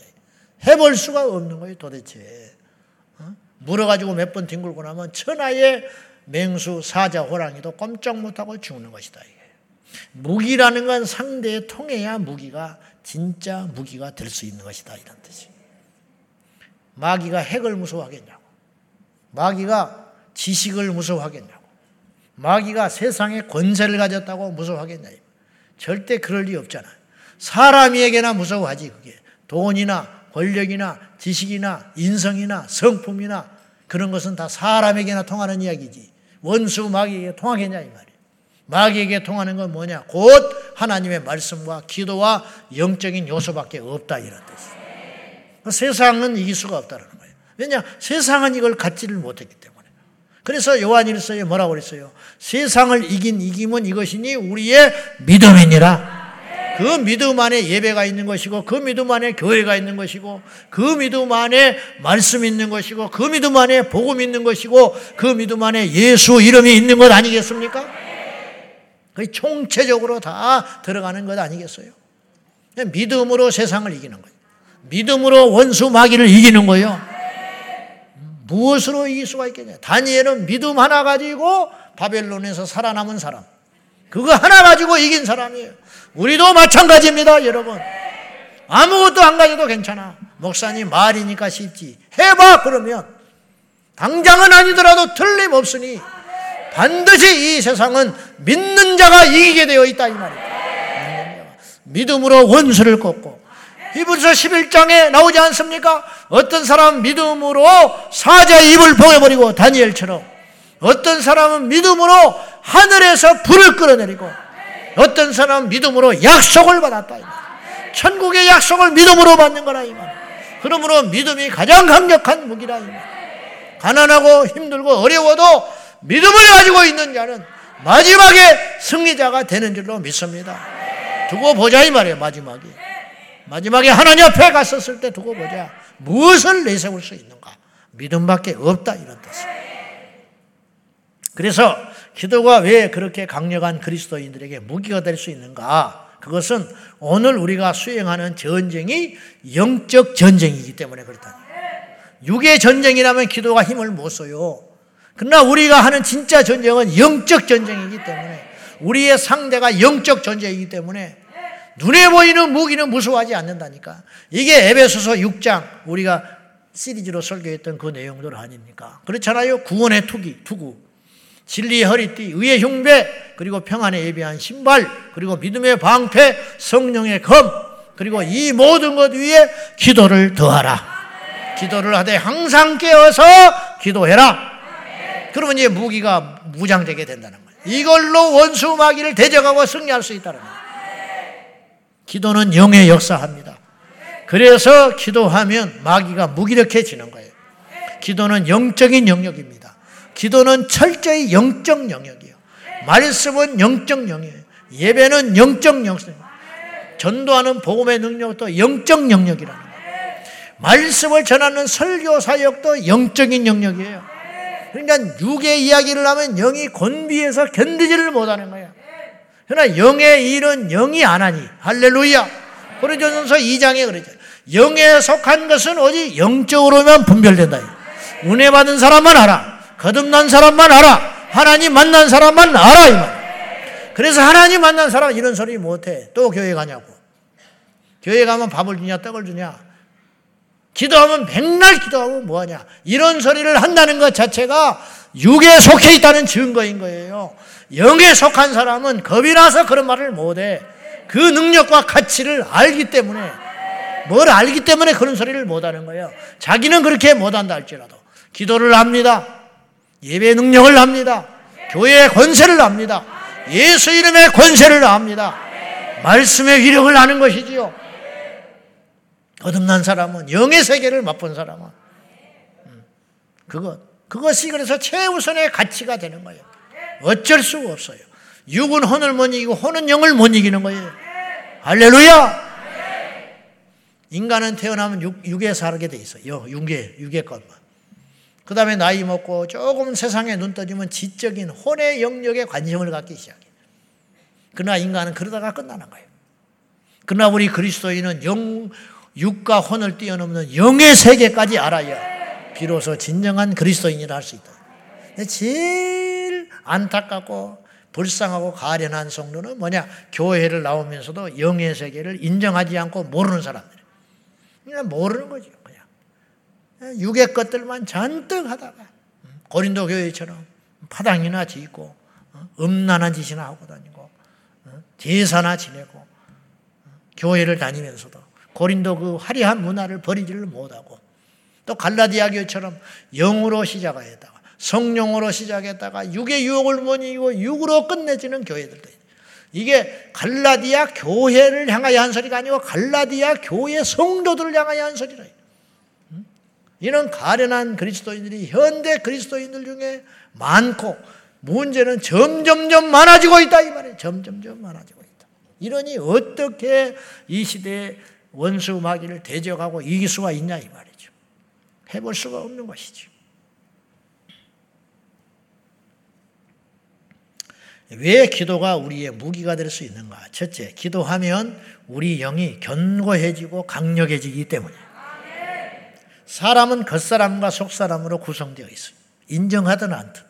해볼 수가 없는 거예요, 도대체. 어? 물어가지고 몇 번 뒹굴고 나면 천하의 맹수, 사자, 호랑이도 꼼짝 못하고 죽는 것이다. 이게. 무기라는 건 상대에 통해야 무기가 진짜 무기가 될 수 있는 것이다. 이런 뜻이. 마귀가 핵을 무서워하겠냐고. 마귀가 지식을 무서워하겠냐고. 마귀가 세상에 권세를 가졌다고 무서워하겠냐. 절대 그럴 리 없잖아요. 사람에게나 무서워하지, 그게. 돈이나 권력이나 지식이나 인성이나 성품이나 그런 것은 다 사람에게나 통하는 이야기지. 원수 마귀에게 통하겠냐, 이 말이에요. 마귀에게 통하는 건 뭐냐? 곧 하나님의 말씀과 기도와 영적인 요소밖에 없다, 이런 뜻이에요. 세상은 이길 수가 없다는 거예요. 왜냐? 세상은 이걸 갖지를 못했기 때문에. 그래서 요한일서에 뭐라고 그랬어요? 세상을 이긴 이김은 이것이니 우리의 믿음이니라. 그 믿음 안에 예배가 있는 것이고 그 믿음 안에 교회가 있는 것이고 그 믿음 안에 말씀 있는 것이고 그 믿음 안에 복음 있는 것이고 그 믿음 안에 예수 이름이 있는 것 아니겠습니까? 그 총체적으로 다 들어가는 것 아니겠어요? 믿음으로 세상을 이기는 거예요. 믿음으로 원수 마귀를 이기는 거예요. 무엇으로 이길 수가 있겠냐? 다니엘은 믿음 하나 가지고 바벨론에서 살아남은 사람. 그거 하나 가지고 이긴 사람이에요. 우리도 마찬가지입니다, 여러분. 아무것도 안 가져도 괜찮아. 목사님 말이니까 쉽지. 해봐, 그러면. 당장은 아니더라도 틀림없으니 반드시 이 세상은 믿는 자가 이기게 되어 있다, 이 말이에요. 믿음으로 원수를 꺾고 히브리서 11장에 나오지 않습니까? 어떤 사람 믿음으로 사자의 입을 봉해버리고 다니엘처럼 어떤 사람은 믿음으로 하늘에서 불을 끌어내리고 어떤 사람은 믿음으로 약속을 받았다. 천국의 약속을 믿음으로 받는 거라 이 말. 그러므로 믿음이 가장 강력한 무기라 이 말. 가난하고 힘들고 어려워도 믿음을 가지고 있는 자는 마지막에 승리자가 되는 줄로 믿습니다. 두고 보자 이 말이에요. 마지막에. 마지막에 하나님 앞에 갔었을 때 두고 보자. 무엇을 내세울 수 있는가? 믿음밖에 없다 이런 뜻이에요. 그래서 기도가 왜 그렇게 강력한 그리스도인들에게 무기가 될 수 있는가? 그것은 오늘 우리가 수행하는 전쟁이 영적 전쟁이기 때문에 그렇다. 육의 전쟁이라면 기도가 힘을 못 써요. 그러나 우리가 하는 진짜 전쟁은 영적 전쟁이기 때문에 우리의 상대가 영적 전쟁이기 때문에 눈에 보이는 무기는 무서워하지 않는다니까. 이게 에베소서 6장 우리가 시리즈로 설교했던 그 내용들 아닙니까? 그렇잖아요. 구원의 투기, 투구. 진리의 허리띠, 의의 흉배, 그리고 평안에 예비한 신발, 그리고 믿음의 방패, 성령의 검, 그리고 이 모든 것 위에 기도를 더하라. 기도를 하되 항상 깨어서 기도해라. 그러면 이제 무기가 무장되게 된다는 거예요. 이걸로 원수 마귀를 대적하고 승리할 수 있다는 거예요. 기도는 영의 역사합니다. 그래서 기도하면 마귀가 무기력해지는 거예요. 기도는 영적인 영역입니다. 기도는 철저히 영적 영역이에요. 말씀은 영적 영역이에요. 예배는 영적 영역. 전도하는 복음의 능력도 영적 영역이라는 거예요. 말씀을 전하는 설교 사역도 영적인 영역이에요. 그러니까 육의 이야기를 하면 영이 곤비해서 견디지를 못하는 거예요. 그러나 영의 일은 영이 안 하니. 할렐루야. 고린도전서 2장에 그러죠. 영에 속한 것은 오직 영적으로만 분별된다. 은혜 받은 사람만 알아. 거듭난 사람만 알아. 하나님 만난 사람만 알아. 이 말. 그래서 하나님 만난 사람 이런 소리 못해. 또 교회 가냐고. 교회 가면 밥을 주냐 떡을 주냐. 기도하면 백날 기도하면 뭐하냐. 이런 소리를 한다는 것 자체가 육에 속해 있다는 증거인 거예요. 영에 속한 사람은 겁이 나서 그런 말을 못해. 그 능력과 가치를 알기 때문에 뭘 알기 때문에 그런 소리를 못하는 거예요. 자기는 그렇게 못한다 할지라도 기도를 합니다. 예배 능력을 합니다. 교회의 권세를 합니다. 예수 이름의 권세를 합니다. 말씀의 위력을 아는 것이지요. 거듭난 사람은 영의 세계를 맛본 사람은 음, 그것 그것이 그래서 최우선의 가치가 되는 거예요. 어쩔 수가 없어요. 육은 혼을 못 이기고 혼은 영을 못 이기는 거예요. 할렐루야! 인간은 태어나면 육, 육에 살게 돼 있어요. 육에, 육의 것만. 그 다음에 나이 먹고 조금 세상에 눈 떠지면 지적인 혼의 영역에 관심을 갖기 시작해. 그러나 인간은 그러다가 끝나는 거예요. 그러나 우리 그리스도인은 영, 육과 혼을 뛰어넘는 영의 세계까지 알아야 비로소 진정한 그리스도인이라 할 수 있다. 제일 안타깝고 불쌍하고 가련한 성도는 뭐냐? 교회를 나오면서도 영의 세계를 인정하지 않고 모르는 사람들. 그냥 모르는 거죠. 그냥 육의 것들만 잔뜩 하다가 고린도 교회처럼 파당이나 짓고 어? 음란한 짓이나 하고 다니고 어? 제사나 지내고 어? 교회를 다니면서도 고린도 그 화려한 문화를 버리지를 못하고 또 갈라디아 교회처럼 영으로 시작하였다가 성령으로 시작했다가 육의 유혹을 못 이기고 육으로 끝내지는 교회들도 있어요. 이게 갈라디아 교회를 향하여 한 소리가 아니고 갈라디아 교회 성도들을 향하여 한 소리라. 이런 가련한 그리스도인들이 현대 그리스도인들 중에 많고 문제는 점점점 많아지고 있다 이 말이에요. 점점점 많아지고 있다. 이러니 어떻게 이 시대에 원수 마귀를 대적하고 이길 수가 있냐 이 말이죠. 해볼 수가 없는 것이죠. 왜 기도가 우리의 무기가 될 수 있는가? 첫째, 기도하면 우리 영이 견고해지고 강력해지기 때문에. 사람은 겉사람과 속사람으로 구성되어 있습니다. 인정하든 않든.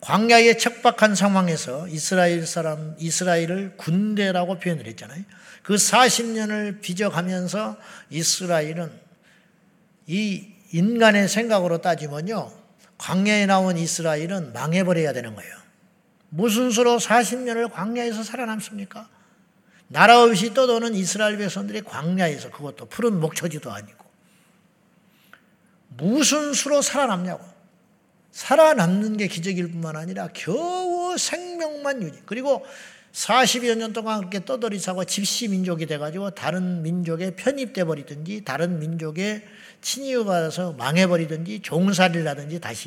광야의 척박한 상황에서 이스라엘 사람, 이스라엘을 군대라고 표현을 했잖아요. 그 40년을 비적하면서 이스라엘은 이 인간의 생각으로 따지면요. 광야에 나온 이스라엘은 망해버려야 되는 거예요. 무슨 수로 40년을 광야에서 살아남습니까? 나라 없이 떠도는 이스라엘 백성들이 광야에서 그것도 푸른 목초지도 아니고 무슨 수로 살아남냐고. 살아남는 게 기적일 뿐만 아니라 겨우 생명만 유지. 그리고 40여 년 동안 그렇게 떠돌이사고 집시 민족이 돼가지고 다른 민족에 편입돼 버리든지 다른 민족에 친이받아서 망해버리든지 종살이를 하든지 다시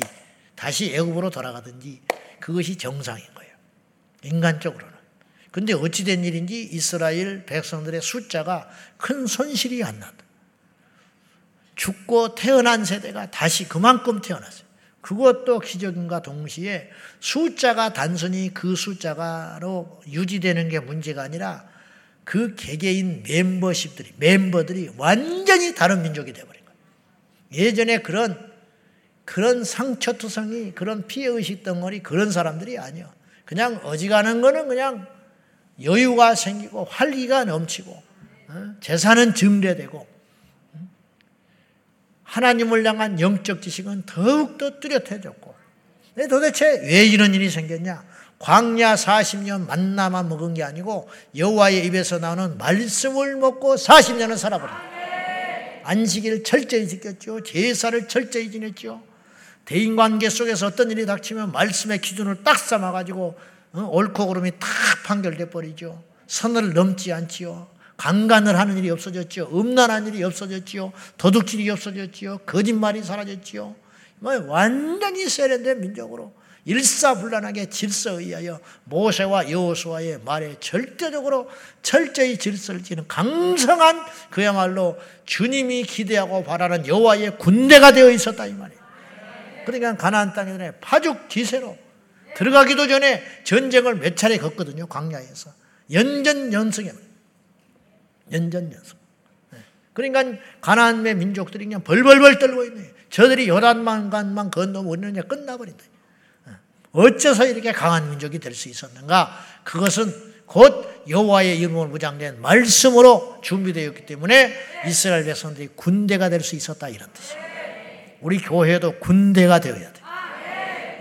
다시 애굽으로 돌아가든지 그것이 정상인 거예요. 인간적으로는. 근데 어찌된 일인지 이스라엘 백성들의 숫자가 큰 손실이 안 난다. 죽고 태어난 세대가 다시 그만큼 태어났어요. 그것도 기적인가 동시에 숫자가 단순히 그 숫자가로 유지되는 게 문제가 아니라 그 개개인 멤버십들이, 멤버들이 완전히 다른 민족이 되어버린 거예요. 예전에 그런, 그런 상처투성이, 그런 피해의식 덩어리 그런 사람들이 아니요. 그냥 어지간한 거는 그냥 여유가 생기고 활기가 넘치고, 어? 재산은 증대되고, 하나님을 향한 영적 지식은 더욱더 뚜렷해졌고 도대체 왜 이런 일이 생겼냐? 광야 40년 만나만 먹은 게 아니고 여호와의 입에서 나오는 말씀을 먹고 40년을 살아버린 안식일을 철저히 지켰죠. 제사를 철저히 지냈죠. 대인관계 속에서 어떤 일이 닥치면 말씀의 기준을 딱 삼아가지고 어? 옳고 그름이 탁 판결돼 버리죠. 선을 넘지 않지요. 강간을 하는 일이 없어졌지요. 음란한 일이 없어졌지요. 도둑질이 없어졌지요. 거짓말이 사라졌지요. 뭐 완전히 세련된 민족으로 일사불란하게 질서에 의하여 모세와 여호수아의 말에 절대적으로 철저히 질서를 지는 강성한 그야말로 주님이 기대하고 바라는 여호와의 군대가 되어 있었다 이 말이에요. 그러니까 가나안 땅에 파죽 기세로 들어가기도 전에 전쟁을 몇 차례 걷거든요. 광야에서 연전 연승에 연전 연승. 네. 그러니까 가나안의 민족들이 그냥 벌벌벌 떨고 있네. 저들이 건너면 우리는 끝나버린다. 네. 어째서 이렇게 강한 민족이 될 수 있었는가? 그것은 곧 여호와의 이름으로 무장된 말씀으로 준비되었기 때문에 이스라엘 백성들이 군대가 될 수 있었다 이런 뜻이에요. 우리 교회도 군대가 되어야 돼.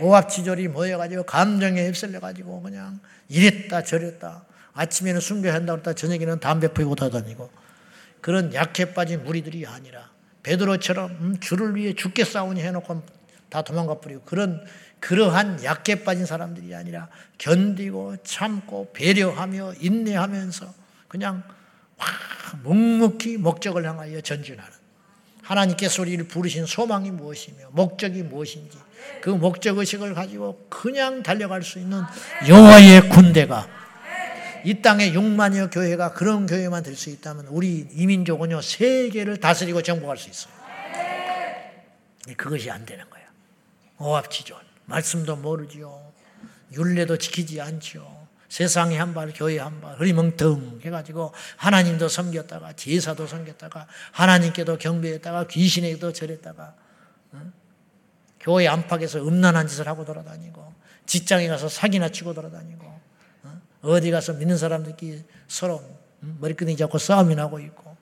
오합지졸이 모여가지고 감정에 휩쓸려가지고 그냥 이랬다 저랬다 아침에는 순교한다고 했다 저녁에는 담배 피고 다다니고 그런 약해 빠진 무리들이 아니라 베드로처럼 음, 주를 위해 죽게 싸우니 해놓고 다 도망가 버리고 그런 그러한 약해 빠진 사람들이 아니라 견디고 참고 배려하며 인내하면서 그냥 묵묵히 목적을 향하여 전진하는 하나님께서 우리를 부르신 소망이 무엇이며 목적이 무엇인지 그 목적 의식을 가지고 그냥 달려갈 수 있는 여호와의 군대가 이 땅에 6만여 교회가 그런 교회만 될 수 있다면 우리 이민족은요 세계를 다스리고 정복할 수 있어요. 그것이 안 되는 거예요. 오합지존 말씀도 모르지요. 율례도 지키지 않지요. 세상에 한 발, 교회 한 발, 흐리멍텅 해가지고 하나님도 섬겼다가 제사도 섬겼다가 하나님께도 경배했다가 귀신에게도 절했다가 어? 교회 안팎에서 음란한 짓을 하고 돌아다니고 직장에 가서 사기나 치고 돌아다니고 어? 디 가서 믿는 사람들끼리 서로 머리끈이 잡고 싸움이 나고 있고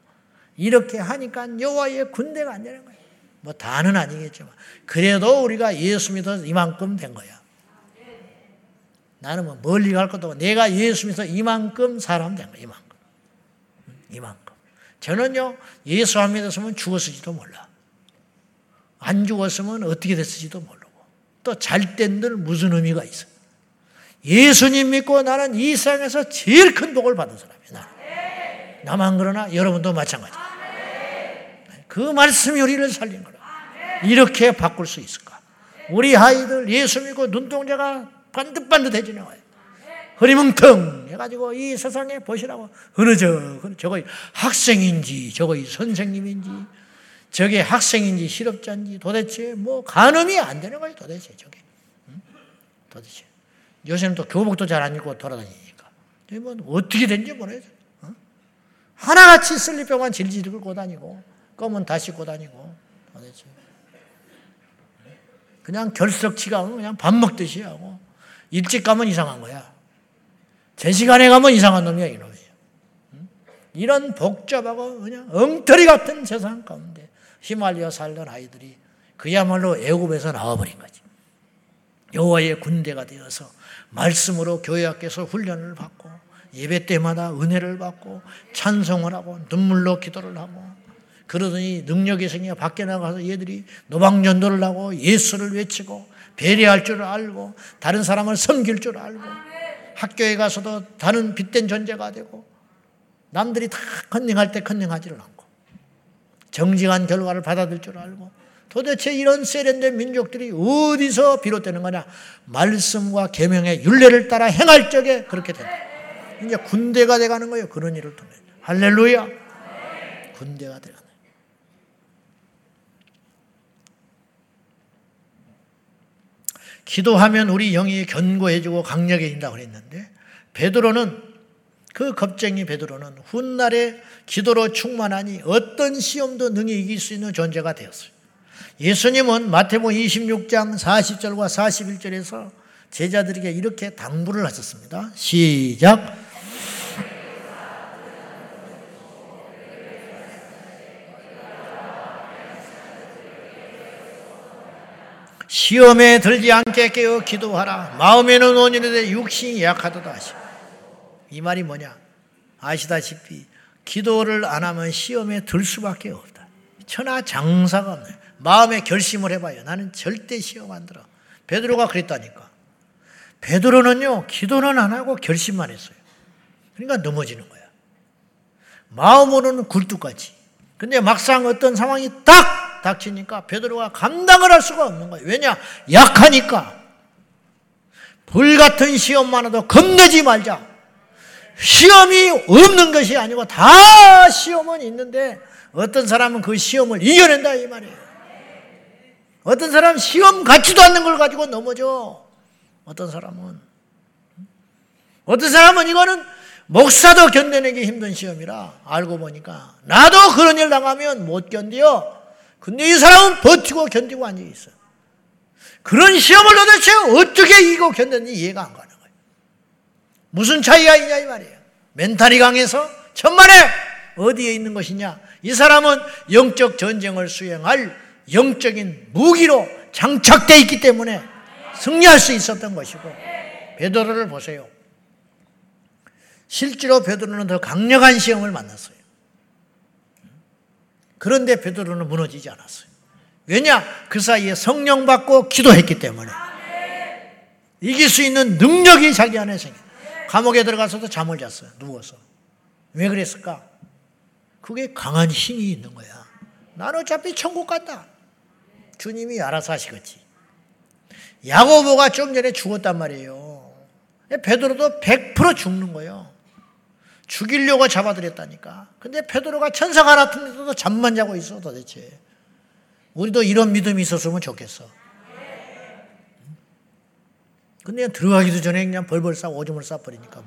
이렇게 하니까 여호와의 군대가 안 되는 거예요. 뭐 다는 아니겠지만 그래도 우리가 예수 믿어 이만큼 된 거야. 나는 뭐 멀리 갈 것도 없고 내가 예수 믿어 이만큼 사람 된 거야. 이만큼. 이만큼. 저는요 예수 안 믿었으면 죽었을지도 몰라. 안 죽었으면 어떻게 됐을지도 모르고 또잘 땐들 무슨 의미가 있어. 예수님 믿고 나는 이 세상에서 제일 큰 복을 받은 사람이야. 나는. 나만 그러나 여러분도 마찬가지. 그 말씀이 우리를 살린 거라. 이렇게 바꿀 수 있을까? 우리 아이들 예수 믿고 눈동자가 반듯반듯해지는 거예요. 흐리멍텅 해가지고 이 세상에 보시라고 흐느적 저거 학생인지 저거 선생님인지 저게 학생인지 실업자인지 도대체 뭐 가늠이 안 되는 거예요 도대체 저게 응? 도대체 요새는 또 교복도 잘 안 입고 돌아다니니까 뭐 어떻게 된지 모르겠어요 응? 하나같이 슬리병만 질질 끌고 다니고 검은 다 씻고 다니고 도대체 그냥 결석치가 그냥 밥 먹듯이 하고 일찍 가면 이상한 거야. 제 시간에 가면 이상한 놈이야 이놈이에요. 이런 복잡하고 그냥 엉터리 같은 세상 가운데 휘말려 살던 아이들이 그야말로 애굽에서 나와버린 거지. 여호와의 군대가 되어서 말씀으로 교회 학교에서 훈련을 받고 예배 때마다 은혜를 받고 찬송을 하고 눈물로 기도를 하고 그러더니 능력이 생겨 밖에 나가서 얘들이 노방전도를 하고 예수를 외치고 배려할 줄 알고 다른 사람을 섬길 줄 알고 학교에 가서도 다른 빛된 존재가 되고 남들이 다 컨닝할 때 컨닝하지를 않고 정직한 결과를 받아들일 줄 알고 도대체 이런 세련된 민족들이 어디서 비롯되는 거냐? 말씀과 계명의 윤례를 따라 행할 적에 그렇게 된다 이제 군대가 돼가는 거예요. 그런 일을 통해. 할렐루야! 군대가 돼가 기도하면 우리 영이 견고해지고 강력해진다고 그랬는데 베드로는 그 겁쟁이 베드로는 훗날에 기도로 충만하니 어떤 시험도 능히 이길 수 있는 존재가 되었어요. 예수님은 마태복음 26장 40절과 41절에서 제자들에게 이렇게 당부를 하셨습니다. 시작. 시험에 들지 않게 깨어 기도하라. 마음에는 온전한데 육신이 약하도다 하시. 이 말이 뭐냐? 아시다시피 기도를 안 하면 시험에 들 수밖에 없다. 천하 장사가 없네. 마음에 결심을 해봐요. 나는 절대 시험 안 들어. 베드로가 그랬다니까. 베드로는요 기도는 안 하고 결심만 했어요. 그러니까 넘어지는 거야. 마음으로는 굴뚝같이. 근데 막상 어떤 상황이 딱 닥치니까 베드로가 감당을 할 수가 없는 거예요. 왜냐? 약하니까. 불같은 시험만 해도 겁내지 말자. 시험이 없는 것이 아니고 다 시험은 있는데 어떤 사람은 그 시험을 이겨낸다 이 말이에요. 어떤 사람은 시험 같지도 않는 걸 가지고 넘어져. 어떤 사람은 어떤 사람은 이거는 목사도 견뎌내기 힘든 시험이라 알고 보니까 나도 그런 일 당하면 못 견뎌. 근데 이 사람은 버티고 견디고 앉아 있어. 그런 시험을 도대체 어떻게 이기고 견뎠는지 이해가 안 가는 거예요. 무슨 차이가 있냐 이 말이에요. 멘탈이 강해서 천만에 어디에 있는 것이냐? 이 사람은 영적 전쟁을 수행할 영적인 무기로 장착되어 있기 때문에 승리할 수 있었던 것이고 베드로를 보세요. 실제로 베드로는 더 강력한 시험을 만났어요. 그런데 베드로는 무너지지 않았어요. 왜냐? 그 사이에 성령 받고 기도했기 때문에. 이길 수 있는 능력이 자기 안에 생겨. 감옥에 들어가서도 잠을 잤어요. 누워서. 왜 그랬을까? 그게 강한 힘이 있는 거야. 나는 어차피 천국 간다. 주님이 알아서 하시겠지. 야고보가 좀 전에 죽었단 말이에요. 베드로도 100% 죽는 거예요. 죽이려고 잡아들였다니까. 근데 베드로가 천사가 나타나도 잠만 자고 있어 도대체. 우리도 이런 믿음이 있었으면 좋겠어. 근데 들어가기도 전에 그냥 벌벌 싸고 오줌을 싸버리니까.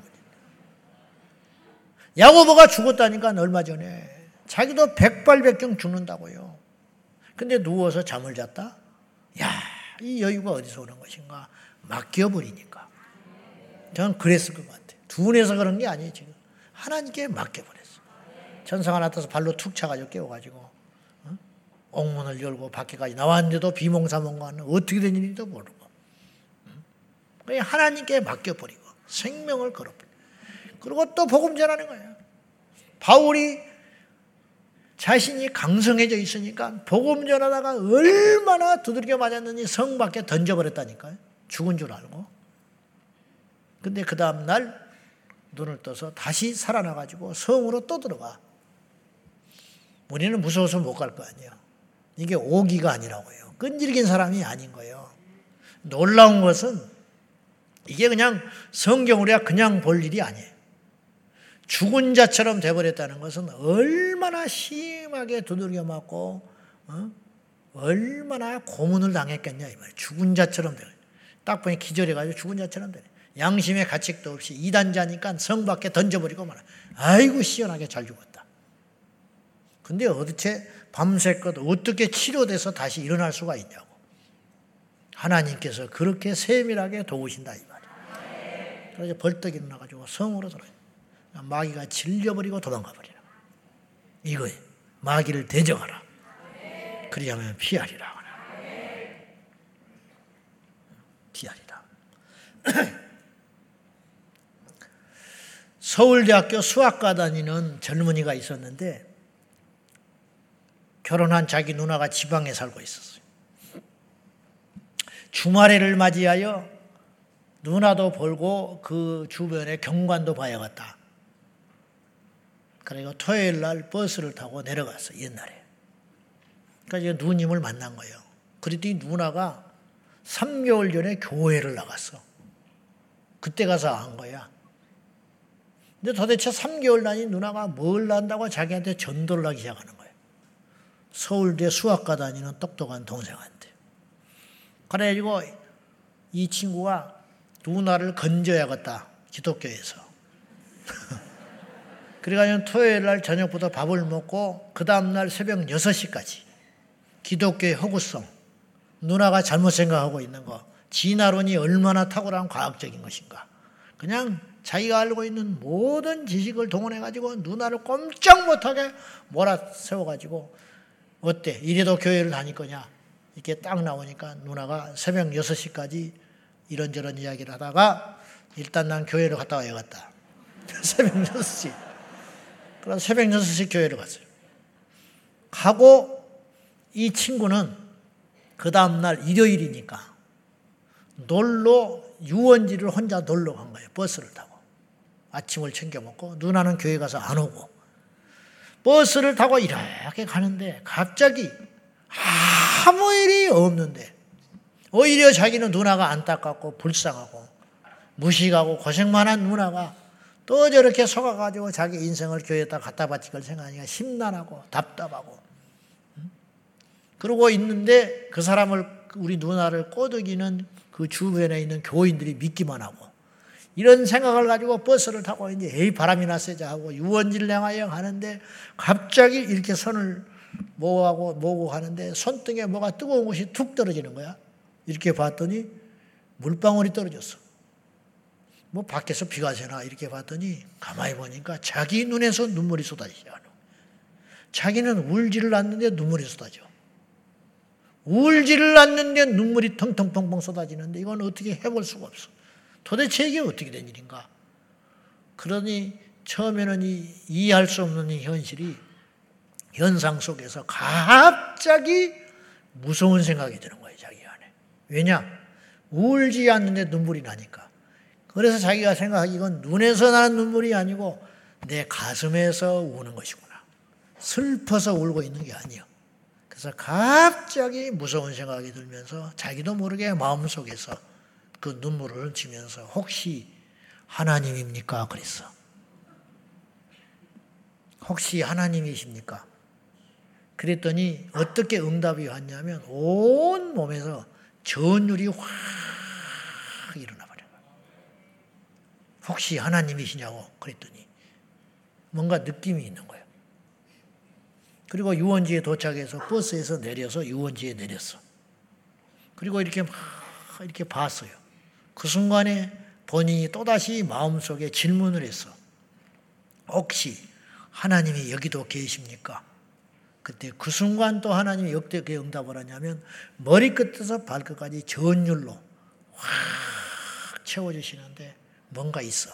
야고보가 죽었다니까 얼마 전에. 자기도 백발백중 죽는다고요. 근데 누워서 잠을 잤다? 야, 이 여유가 어디서 오는 것인가? 맡겨버리니까. 저는 그랬을 것 같아요. 둔해서 그런 게 아니에요, 지금. 하나님께 맡겨버렸어. 천사가 나타나서 발로 툭 차가지고 깨워가지고, 어? 옥문을 열고 밖에까지 나왔는데도 비몽사몽간 어떻게 된 일인지도 모르고. 그냥 하나님께 맡겨버리고, 생명을 걸어버리고. 그리고 또 복음 전하는 거예요. 바울이 자신이 강성해져 있으니까 복음 전하다가 얼마나 두들겨 맞았느니 성 밖에 던져버렸다니까요. 죽은 줄 알고. 근데 그 다음날 눈을 떠서 다시 살아나가지고 성으로 또 들어가. 우리는 무서워서 못 갈 거 아니에요. 이게 오기가 아니라고요. 끈질긴 사람이 아닌 거예요. 놀라운 것은 이게 그냥 성경으로야 그냥 볼 일이 아니에요. 죽은 자처럼 돼버렸다는 것은 얼마나 심하게 두들겨 맞고 어? 얼마나 고문을 당했겠냐 이 말이에요. 죽은 자처럼 돼. 딱 보니 기절해가지고 죽은 자처럼 돼. 양심의 가책도 없이 이단자니까 성 밖에 던져버리고 말아. 아이고 시원하게 잘 죽었다. 근데 어떻게 밤새껏 어떻게 치료돼서 다시 일어날 수가 있냐고. 하나님께서 그렇게 세밀하게 도우신다 이 말이에요. 그래서 벌떡 일어나가지고 성으로 들어요. 마귀가 질려버리고 도망가 버리라. 이거예요. 마귀를 대적하라. 그리하면 피하리라. 피하리라. 서울대학교 수학과 다니는 젊은이가 있었는데 결혼한 자기 누나가 지방에 살고 있었어요. 주말에를 맞이하여 누나도 벌고 그 주변에 경관도 봐야겠다. 그리고 토요일 날 버스를 타고 내려갔어, 옛날에. 그러니까 누님을 만난 거예요. 그랬더니 누나가 3개월 전에 교회를 나갔어. 그때 가서 안 거야. 근데 도대체 3개월 난이 누나가 뭘 난다고 자기한테 전도를 하기 시작하는 거예요. 서울대 수학과 다니는 똑똑한 동생한테. 그래가지고 이 친구가 누나를 건져야겠다. 기독교에서. 그래가지고 토요일 날 저녁부터 밥을 먹고 그 다음날 새벽 6시까지 기독교의 허구성, 누나가 잘못 생각하고 있는 거, 진화론이 얼마나 탁월한 과학적인 것인가. 그냥 자기가 알고 있는 모든 지식을 동원해 가지고 누나를 꼼짝 못하게 몰아세워 가지고 어때? 이래도 교회를 다닐 거냐? 이렇게 딱 나오니까 누나가 새벽 6시까지 이런저런 이야기를 하다가 일단 난 교회를 갔다 와야겠다. 새벽 6시. 그래서 새벽 6시 교회를 갔어요. 가고 이 친구는 그 다음날 일요일이니까 놀러 유원지를 혼자 놀러 간 거예요. 버스를 타고. 아침을 챙겨 먹고 누나는 교회 가서 안 오고 버스를 타고 이렇게 가는데 갑자기 아무 일이 없는데 오히려 자기는 누나가 안타깝고 불쌍하고 무식하고 고생만 한 누나가 또 저렇게 속아가지고 자기 인생을 교회에다 갖다 바칠 생각하니까 심란하고 답답하고. 그러고 있는데 그 사람을 우리 누나를 꼬드기는 그 주변에 있는 교인들이 믿기만 하고 이런 생각을 가지고 버스를 타고 이제 에이 바람이나 쐬자 하고 유원지를 향하여 가는데 갑자기 이렇게 손을 모으고 모으고 가는데 손등에 뭐가 뜨거운 것이 툭 떨어지는 거야. 이렇게 봤더니 물방울이 떨어졌어. 뭐 밖에서 비가 새나 이렇게 봤더니 가만히 보니까 자기 눈에서 눈물이 쏟아지지 않아. 자기는 울지를 않는데 눈물이 쏟아져. 울지를 않는데 눈물이 텅텅텅텅 쏟아지는데 이건 어떻게 해볼 수가 없어. 도대체 이게 어떻게 된 일인가? 그러니 처음에는 이, 이해할 수 없는 이 현실이 현상 속에서 갑자기 무서운 생각이 드는 거예요, 자기 안에. 왜냐? 울지 않는데 눈물이 나니까. 그래서 자기가 생각하기 이건 눈에서 나는 눈물이 아니고 내 가슴에서 우는 것이구나. 슬퍼서 울고 있는 게 아니요. 그래서 갑자기 무서운 생각이 들면서 자기도 모르게 마음속에서 그 눈물을 흘치면서 혹시 하나님입니까? 그랬어. 혹시 하나님이십니까? 그랬더니 어떻게 응답이 왔냐면 온 몸에서 전율이 확 일어나 버려. 혹시 하나님이시냐고 그랬더니 뭔가 느낌이 있는 거예요. 그리고 유원지에 도착해서 버스에서 내려서 유원지에 내렸어. 그리고 이렇게 막 이렇게 봤어요. 그 순간에 본인이 또다시 마음속에 질문을 했어. 혹시 하나님이 여기도 계십니까? 그때 그 순간 또 하나님이 역대게 응답을 하냐면 머리끝에서 발끝까지 전율로 확 채워주시는데 뭔가 있어.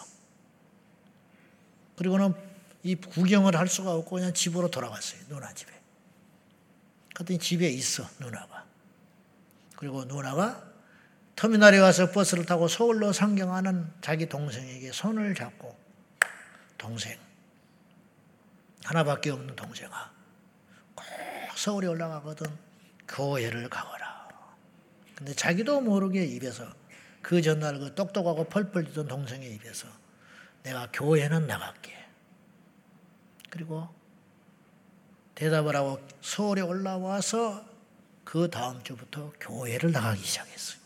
그리고는 이 구경을 할 수가 없고 그냥 집으로 돌아갔어요. 누나 집에. 그랬더니 집에 있어 누나가. 그리고 누나가 터미널에 와서 버스를 타고 서울로 상경하는 자기 동생에게 손을 잡고 동생 하나밖에 없는 동생아 꼭 서울에 올라가거든 교회를 가거라. 근데 자기도 모르게 입에서 그 전날 그 똑똑하고 펄펄 뛰던 동생의 입에서 내가 교회는 나갈게. 그리고 대답을 하고 서울에 올라와서 그 다음 주부터 교회를 나가기 시작했어요.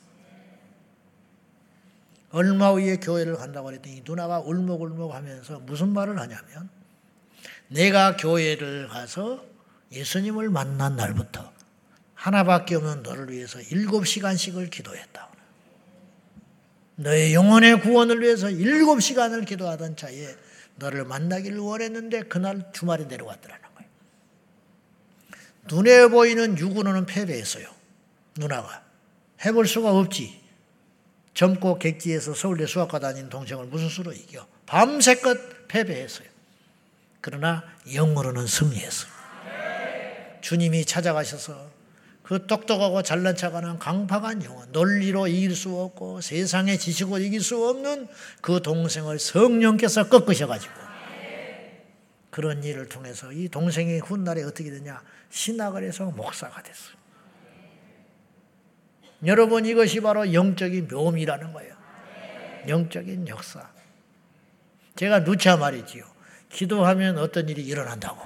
얼마 후에 교회를 간다고 그랬더니 누나가 울먹울먹 하면서 무슨 말을 하냐면 내가 교회를 가서 예수님을 만난 날부터 하나밖에 없는 너를 위해서 일곱 시간씩을 기도했다. 너의 영혼의 구원을 위해서 일곱 시간을 기도하던 차에 너를 만나기를 원했는데 그날 주말에 내려왔더라는 거예요. 눈에 보이는 육으로는 패배했어요. 누나가. 해볼 수가 없지. 젊고 객지에서 서울대 수학과 다닌 동생을 무슨 수로 이겨. 밤새껏 패배했어요. 그러나 영으로는 승리했어요. 주님이 찾아가셔서 그 똑똑하고 잘난 척하는 강팍한 영혼, 논리로 이길 수 없고 세상의 지식으로 이길 수 없는 그 동생을 성령께서 꺾으셔가지고 그런 일을 통해서 이 동생이 훗날에 어떻게 되냐 신학을 해서 목사가 됐어요. 여러분 이것이 바로 영적인 묘미라는 거예요. 영적인 역사. 제가 누차 말이지요. 기도하면 어떤 일이 일어난다고.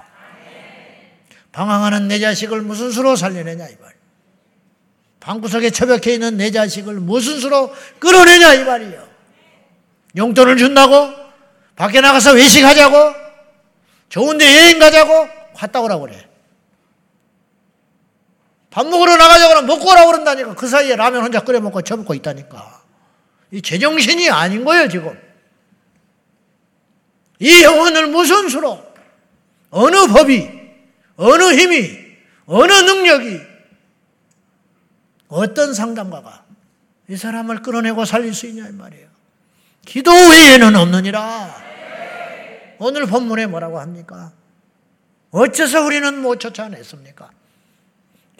방황하는 내 자식을 무슨 수로 살려내냐 이 말. 방구석에 처박혀 있는 내 자식을 무슨 수로 끌어내냐 이 말이요. 용돈을 준다고? 밖에 나가서 외식하자고? 좋은데 여행 가자고? 갔다 오라고 그래. 밥 먹으러 나가자 그러면 먹고 오라고 그런다니까. 그 사이에 라면 혼자 끓여 먹고 처먹고 있다니까. 이 제정신이 아닌 거예요, 지금. 이 영혼을 무슨 수로, 어느 법이, 어느 힘이, 어느 능력이, 어떤 상담가가 이 사람을 끌어내고 살릴 수 있냐, 이 말이에요. 기도 외에는 없느니라. 오늘 본문에 뭐라고 합니까? 어째서 우리는 못 쫓아냈습니까?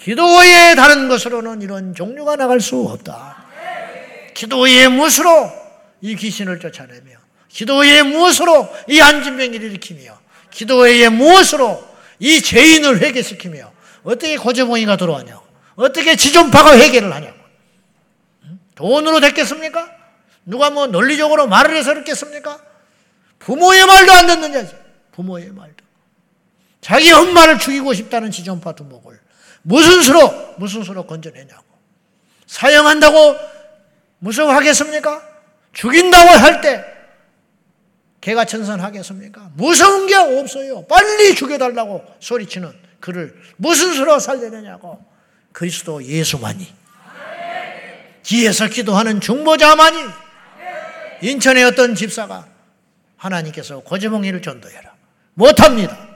기도 외에 다른 것으로는 이런 종류가 나갈 수 없다. 기도 외에 무엇으로 이 귀신을 쫓아내며, 기도 외에 무엇으로 이 안진병기를 일으키며, 기도 외에 무엇으로 이 죄인을 회개시키며, 어떻게 고재봉이가 들어왔냐고, 어떻게 지존파가 회개를 하냐고. 돈으로 됐겠습니까? 누가 뭐 논리적으로 말을 해서 그렇겠습니까? 부모의 말도 안 듣느냐, 부모의 말도. 자기 엄마를 죽이고 싶다는 지존파 두목을 무슨 수로, 무슨 수로 건져내냐고. 사형한다고 무서워하겠습니까? 죽인다고 할 때 개가 천선하겠습니까? 무서운 게 없어요. 빨리 죽여달라고 소리치는 그를 무슨 수로 살려내냐고. 그리스도 예수만이. 뒤에서 기도하는 중보자만이. 인천의 어떤 집사가 하나님께서 고재몽이를 전도해라. 못합니다.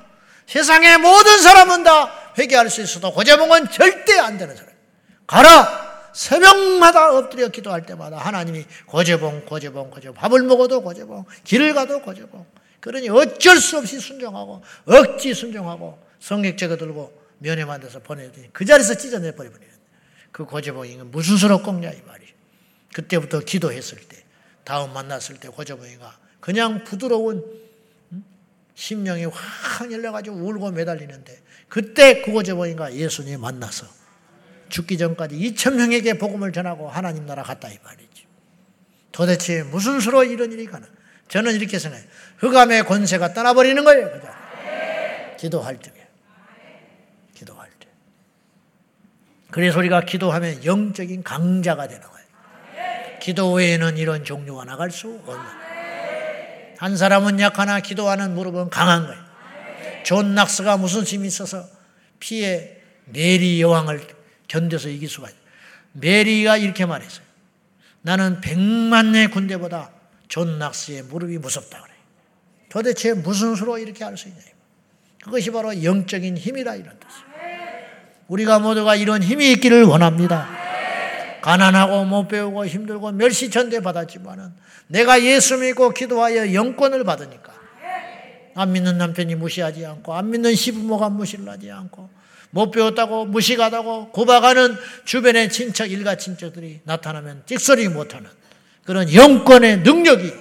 세상의 모든 사람은 다 회개할 수 있어도 고재봉은 절대 안 되는 사람. 가라! 새벽마다 엎드려 기도할 때마다 하나님이 고재봉, 고재봉, 고재봉. 밥을 먹어도 고재봉, 길을 가도 고재봉. 그러니 어쩔 수 없이 순종하고, 억지 순종하고, 성객제가 들고 면회 만들어서 보내더니 그 자리에서 찢어내 버려버려요. 그 고재봉이 무슨 수로 꺾냐, 이 말이. 그때부터 기도했을 때, 다음 만났을 때 고재봉이가 그냥 부드러운 심령이 확 열려가지고 울고 매달리는데 그때 그고제보니까 예수님 만나서 죽기 전까지 2천 명에게 복음을 전하고 하나님 나라 갔다 이 말이지. 도대체 무슨 수로 이런 일이 가나? 저는 이렇게 생각해요. 흑암의 권세가 떠나버리는 거예요. 그죠? 기도할 때. 기도할 때. 그래서 우리가 기도하면 영적인 강자가 되는 거예요. 기도 외에는 이런 종류가 나갈 수 없는. 한 사람은 약하나 기도하는 무릎은 강한 거예요. 존 낙스가 무슨 힘이 있어서 피의 메리 여왕을 견뎌서 이길 수가 있어요. 메리가 이렇게 말했어요. 나는 백만의 군대보다 존 낙스의 무릎이 무섭다 그래요. 도대체 무슨 수로 이렇게 할 수 있냐. 그것이 바로 영적인 힘이라 이런 뜻이에요. 우리가 모두가 이런 힘이 있기를 원합니다. 가난하고 못 배우고 힘들고 멸시천대 받았지만은 내가 예수 믿고 기도하여 영권을 받으니까 안 믿는 남편이 무시하지 않고 안 믿는 시부모가 무시를 하지 않고 못 배웠다고 무식하다고 구박하는 주변의 친척 일가 친척들이 나타나면 찍소리 못하는 그런 영권의 능력이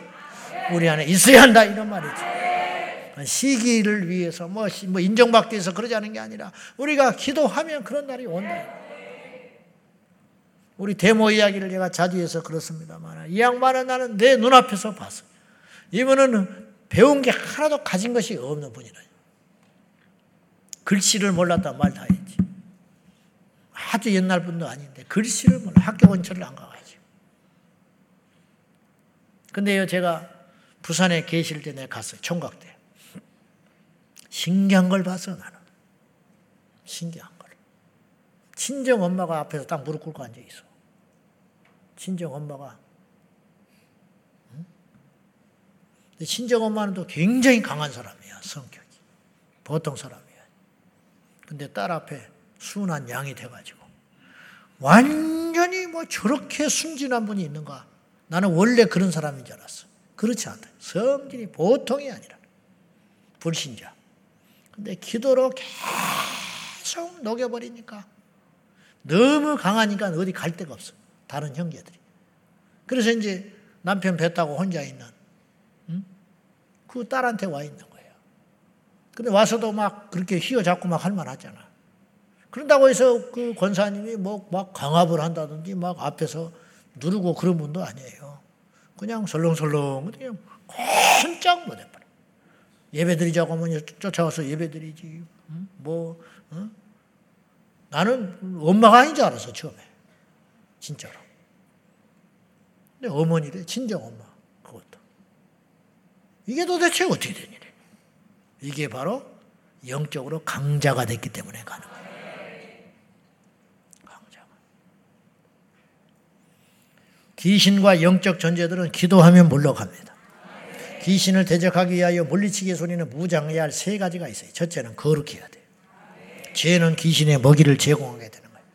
우리 안에 있어야 한다 이런 말이죠. 시기를 위해서 뭐, 뭐 인정받기 위해서 그러지 않은 게 아니라 우리가 기도하면 그런 날이 온다. 우리 데모 이야기를 제가 자주 해서 그렇습니다만 이 양반은 나는 내 눈앞에서 봤어. 이분은 배운 게 하나도 가진 것이 없는 분이라. 글씨를 몰랐다 말 다 했지. 아주 옛날 분도 아닌데 글씨를 몰라 학교 근처를 안 가가지고. 근데요 제가 부산에 계실 때 내가 갔어요 총각 때. 신기한 걸 봤어 나는. 신기한 걸. 친정 엄마가 앞에서 딱 무릎 꿇고 앉아 있어. 친정 엄마가. 응? 친정 엄마는 또 굉장히 강한 사람이야 성격이. 보통 사람이야. 근데 딸 앞에 순한 양이 돼가지고 완전히 뭐 저렇게 순진한 분이 있는가? 나는 원래 그런 사람인 줄 알았어. 그렇지 않다. 성질이 보통이 아니라 불신자. 근데 기도로 계속 녹여버리니까 너무 강하니까 어디 갈 데가 없어. 다른 형제들이. 그래서 이제 남편 배 타고 혼자 있는 응? 그 딸한테 와 있는 거예요. 근데 와서도 막 그렇게 휘어잡고 막할 만하잖아. 그런다고 해서 그 권사님이 뭐 막 강압을 한다든지 막 앞에서 누르고 그런 분도 아니에요. 그냥 설렁설렁 그냥 꼼짝 못해. 예배 드리자고 하면 쫓아와서 예배 드리지. 뭐, 어? 나는 엄마가 아닌 줄 알았어, 처음에. 진짜로. 근데 어머니래, 친정 엄마. 이게 도대체 어떻게 된 일이야? 이게 바로 영적으로 강자가 됐기 때문에 가는 거예요. 강자가. 귀신과 영적 존재들은 기도하면 물러갑니다. 귀신을 대적하기 위하여 물리치기의 소리는 무장해야 할 세 가지가 있어요. 첫째는 거룩해야 돼요. 죄는 귀신의 먹이를 제공하게 되는 거예요.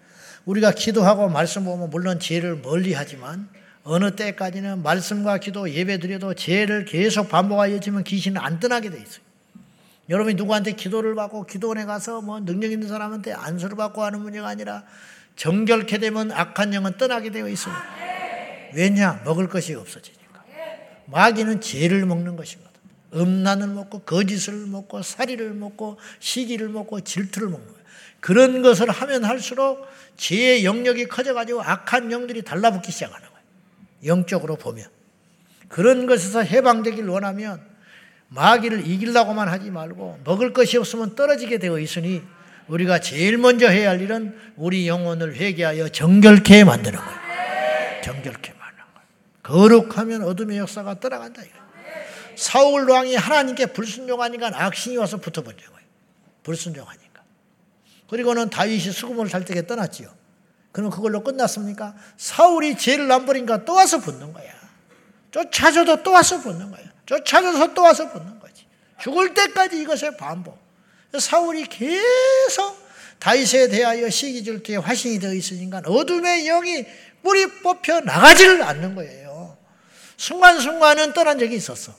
우리가 기도하고 말씀 보면 물론 죄를 멀리 하지만 어느 때까지는 말씀과 기도 예배 드려도 죄를 계속 반복하여 지면 귀신은 안 떠나게 돼 있어요. 여러분이 누구한테 기도를 받고 기도원에 가서 뭐 능력 있는 사람한테 안수를 받고 하는 문제가 아니라 정결케 되면 악한 영은 떠나게 되어 있어요. 왜냐? 먹을 것이 없어지. 마귀는 죄를 먹는 것이거든. 음란을 먹고 거짓을 먹고 사리를 먹고 시기를 먹고 질투를 먹는 거예요. 그런 것을 하면 할수록 죄의 영역이 커져가지고 악한 영들이 달라붙기 시작하는 거예요. 영적으로 보면. 그런 것에서 해방되길 원하면 마귀를 이기려고만 하지 말고 먹을 것이 없으면 떨어지게 되어 있으니 우리가 제일 먼저 해야 할 일은 우리 영혼을 회개하여 정결케 만드는 거예요. 정결케. 거룩하면 어둠의 역사가 떠나간다. 사울 왕이 하나님께 불순종하니까 악신이 와서 붙어버린 거예요. 불순종하니까. 그리고는 다윗이 수금을 살 때에 떠났지요. 그럼 그걸로 끝났습니까? 사울이 죄를 안 버리니까 또 와서 붙는 거야. 쫓아줘도 또 와서 붙는 거야. 쫓아줘서 또 와서 붙는 거지. 죽을 때까지 이것의 반복. 사울이 계속 다윗에 대하여 시기 질투에 화신이 되어 있으니까 어둠의 영이 뿌리 뽑혀 나가지를 않는 거예요. 순간순간은 떠난 적이 있었어.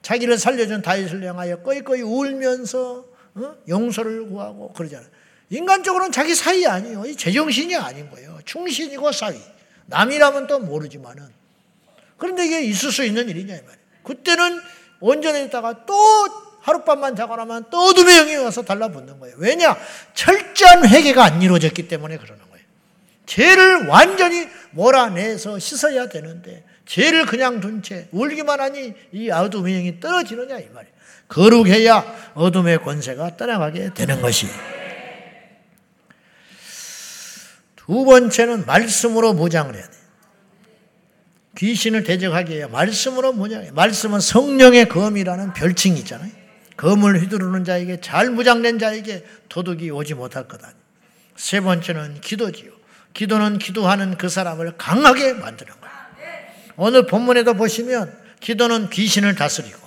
자기를 살려준 다윗을 향하여 꺼이꺼이 울면서 어? 용서를 구하고 그러잖아. 인간적으로는 자기 사이 아니에요. 제정신이 아닌 거예요. 충신이고 사위. 남이라면 또 모르지만은. 그런데 이게 있을 수 있는 일이냐 이 말이에요. 그때는 온전히 있다가 또 하룻밤만 자고 나면 또 어둠의 영이 와서 달라붙는 거예요. 왜냐? 철저한 회개가 안 이루어졌기 때문에 그러는 거예요. 죄를 완전히 몰아내서 씻어야 되는데 죄를 그냥 둔 채 울기만 하니 이 어둠의 영이 떨어지느냐 이 말이에요. 거룩해야 어둠의 권세가 떠나가게 되는 것이. 두 번째는 말씀으로 무장을 해야 돼. 귀신을 대적하기 위해 말씀으로 뭐냐? 말씀은 성령의 검이라는 별칭이 있잖아요. 검을 휘두르는 자에게 잘 무장된 자에게 도둑이 오지 못할 거다. 세 번째는 기도지요. 기도는 기도하는 그 사람을 강하게 만드는 거예요. 오늘 본문에도 보시면 기도는 귀신을 다스리고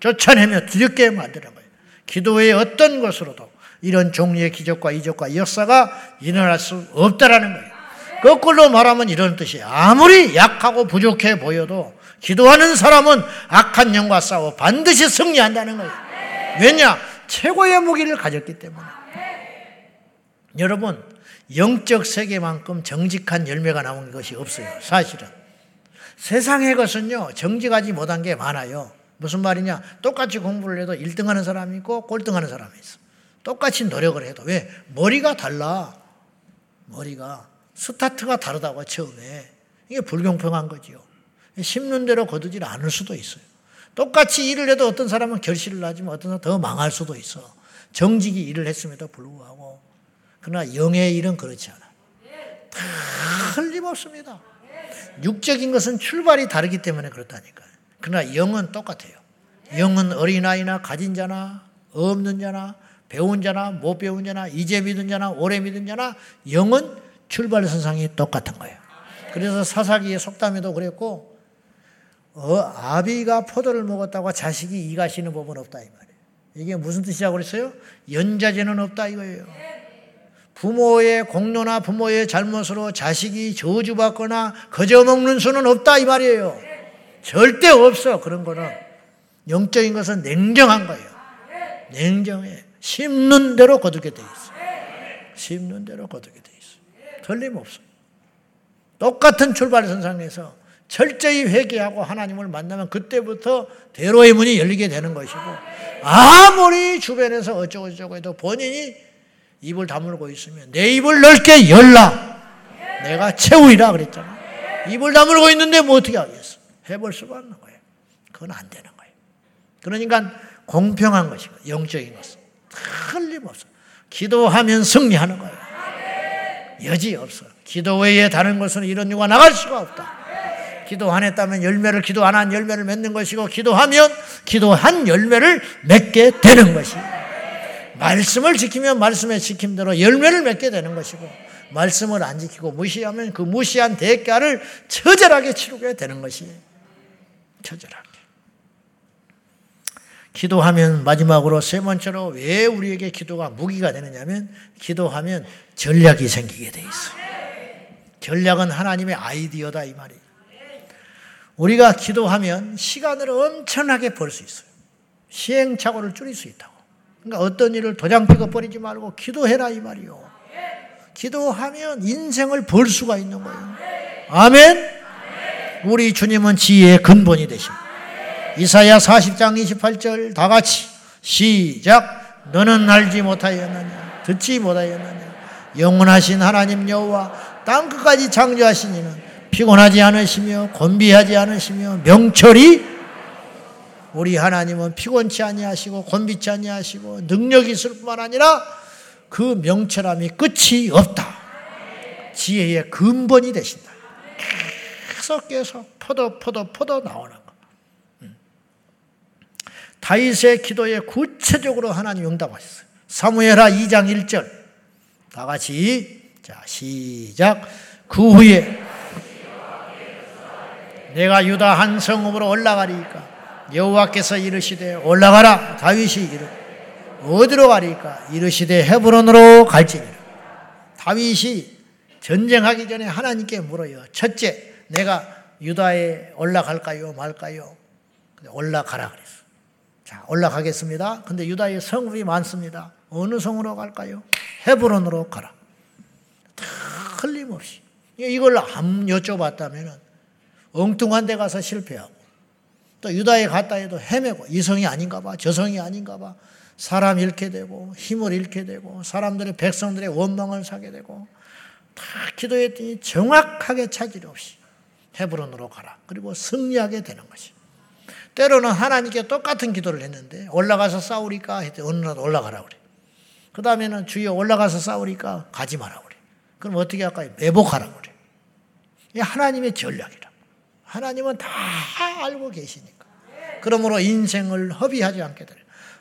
쫓아내며 두렵게 만드는 거예요. 기도의 어떤 것으로도 이런 종류의 기적과 이적과 역사가 일어날 수 없다라는 거예요. 거꾸로 말하면 이런 뜻이에요. 아무리 약하고 부족해 보여도 기도하는 사람은 악한 영과 싸워 반드시 승리한다는 거예요. 왜냐? 최고의 무기를 가졌기 때문에. 여러분, 영적 세계만큼 정직한 열매가 나온 것이 없어요. 사실은. 세상의 것은요, 정직하지 못한 게 많아요. 무슨 말이냐? 똑같이 공부를 해도 1등 하는 사람이 있고 꼴등 하는 사람이 있어. 똑같이 노력을 해도. 왜? 머리가 달라. 머리가. 스타트가 다르다고 처음에. 이게 불공평한 거지요. 심는 대로 거두질 않을 수도 있어요. 똑같이 일을 해도 어떤 사람은 결실을 하지만 어떤 사람은 더 망할 수도 있어. 정직이 일을 했음에도 불구하고. 그러나 영의 일은 그렇지 않아. 다 틀림없습니다. 육적인 것은 출발이 다르기 때문에 그렇다니까요. 그러나 영은 똑같아요. 영은 어린아이나 가진 자나 없는 자나 배운 자나 못 배운 자나 이제 믿은 자나 오래 믿은 자나 영은 출발선상이 똑같은 거예요. 그래서 사사기의 속담에도 그랬고 어, 아비가 포도를 먹었다고 자식이 이가시는 법은 없다 이 말이에요. 이게 무슨 뜻이라고 그랬어요? 연자제는 없다 이거예요. 부모의 공로나 부모의 잘못으로 자식이 저주받거나 거저먹는 수는 없다 이 말이에요. 절대 없어 그런 거는. 영적인 것은 냉정한 거예요. 냉정해. 심는 대로 거두게 돼 있어. 심는 대로 거두게 돼 있어. 틀림없어. 똑같은 출발선상에서 철저히 회개하고 하나님을 만나면 그때부터 대로의 문이 열리게 되는 것이고 아무리 주변에서 어쩌고저쩌고 해도 본인이 입을 다물고 있으면 내 입을 넓게 열라. 내가 채우리라 그랬잖아. 입을 다물고 있는데 뭐 어떻게 하겠어? 해볼 수가 없는 거예요. 그건 안 되는 거예요. 그러니까 공평한 것이고 영적인 것은 틀림없어. 기도하면 승리하는 거예요. 여지 없어. 기도 외에 다른 것은 이런 이유가 나갈 수가 없다. 기도 안 했다면 열매를 기도 안 한 열매를 맺는 것이고 기도하면 기도한 열매를 맺게 되는 것이에요. 말씀을 지키면 말씀의 지킴대로 열매를 맺게 되는 것이고 말씀을 안 지키고 무시하면 그 무시한 대가를 처절하게 치르게 되는 것이에요. 처절하게. 기도하면 마지막으로 세 번째로 왜 우리에게 기도가 무기가 되느냐면 기도하면 전략이 생기게 돼 있어요. 전략은 하나님의 아이디어다 이 말이에요. 우리가 기도하면 시간을 엄청나게 벌 수 있어요. 시행착오를 줄일 수 있다고. 그러니까 어떤 일을 도장 찍어 버리지 말고 기도해라 이 말이요. 기도하면 인생을 벌 수가 있는 거예요. 아멘. 우리 주님은 지혜의 근본이 되십니다. 이사야 40장 28절 다 같이 시작. 너는 알지 못하였느냐 듣지 못하였느냐 영원하신 하나님 여호와 땅 끝까지 창조하신 이는 피곤하지 않으시며 곤비하지 않으시며 명철이 우리 하나님은 피곤치 아니하시고 곤비치 아니하시고 능력이 있을 뿐만 아니라 그 명철함이 끝이 없다. 지혜의 근본이 되신다. 계속 계속 포도 포도 포도 나오는. 다윗의 기도에 구체적으로 하나님 응답하셨어요. 사무엘하 2장 1절. 다 같이 자 시작. 그 후에 내가 유다 한 성읍으로 올라가리까? 여호와께서 이르시되 올라가라. 다윗이 이르 어디로 가리까? 이르시되 헤브론으로 갈지니라. 다윗이 전쟁하기 전에 하나님께 물어요. 첫째 내가 유다에 올라갈까요? 말까요? 올라가라 그랬어 자 올라가겠습니다 근데 유다에 성읍이 많습니다 어느 성으로 갈까요 헤브론으로 가라 틀림없이 이걸 안 여쭤봤다면 엉뚱한 데 가서 실패하고 또 유다에 갔다 해도 헤매고 이 성이 아닌가 봐, 저 성이 아닌가 봐. 사람 잃게 되고 힘을 잃게 되고 사람들의 백성들의 원망을 사게 되고 다 기도했더니 정확하게 차질 없이 헤브론으로 가라. 그리고 승리하게 되는 것이. 때로는 하나님께 똑같은 기도를 했는데 올라가서 싸우리까 했더니 어느 날 올라가라 그래. 그 다음에는 주여 올라가서 싸우리까 가지 마라 그래. 그럼 어떻게 할까요? 매복하라 그래. 이게 하나님의 전략이라. 하나님은 다 알고 계시니까. 그러므로 인생을 허비하지 않게 돼요.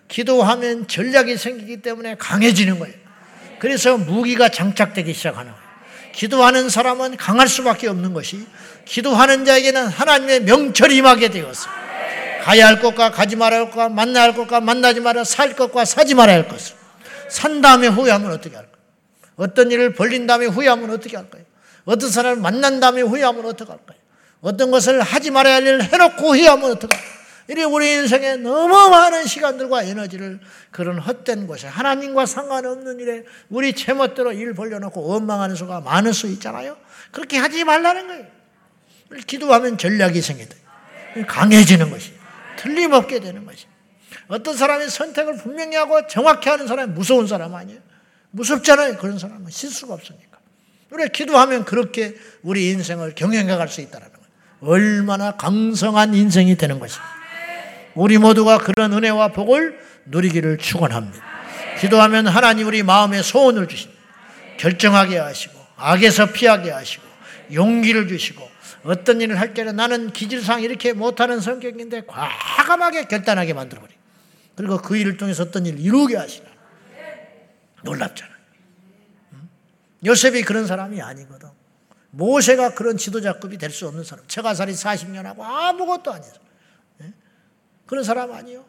기도하면 전략이 생기기 때문에 강해지는 거예요. 그래서 무기가 장착되기 시작하는 거예요. 기도하는 사람은 강할 수밖에 없는 것이 기도하는 자에게는 하나님의 명철이 임하게 되었어. 가야 할 것과 가지 말아야 할 것과 만나야 할 것과 만나지 말아야 살 것과 사지 말아야 할 것을 산 다음에 후회하면 어떻게 할까? 어떤 일을 벌린 다음에 후회하면 어떻게 할까요? 어떤 사람을 만난 다음에 후회하면 어떻게 할까요? 어떤 것을 하지 말아야 할 일을 해놓고 후회하면 어떻게 할까요? 이래 우리 인생에 너무 많은 시간들과 에너지를 그런 헛된 곳에 하나님과 상관없는 일에 우리 제멋대로 일 벌려놓고 원망하는 수가 많을 수 있잖아요. 그렇게 하지 말라는 거예요. 기도하면 전략이 생기다. 강해지는 것이 틀림없게 되는 것이. 어떤 사람이 선택을 분명히 하고 정확히 하는 사람이 무서운 사람 아니에요. 무섭잖아요. 그런 사람은 실수가 없으니까. 우리 기도하면 그렇게 우리 인생을 경영해 갈 수 있다는 거예요. 얼마나 강성한 인생이 되는 것입니다. 우리 모두가 그런 은혜와 복을 누리기를 축원합니다. 기도하면 하나님 우리 마음에 소원을 주십니다. 결정하게 하시고 악에서 피하게 하시고 용기를 주시고 어떤 일을 할 때는 나는 기질상 이렇게 못하는 성격인데 과감하게 결단하게 만들어버리 그리고 그 일을 통해서 어떤 일을 이루게 하시나. 놀랍잖아요. 요셉이 그런 사람이 아니거든. 모세가 그런 지도자급이 될 수 없는 사람. 처가살이 40년 하고 아무것도 아니죠. 그런 사람 아니요.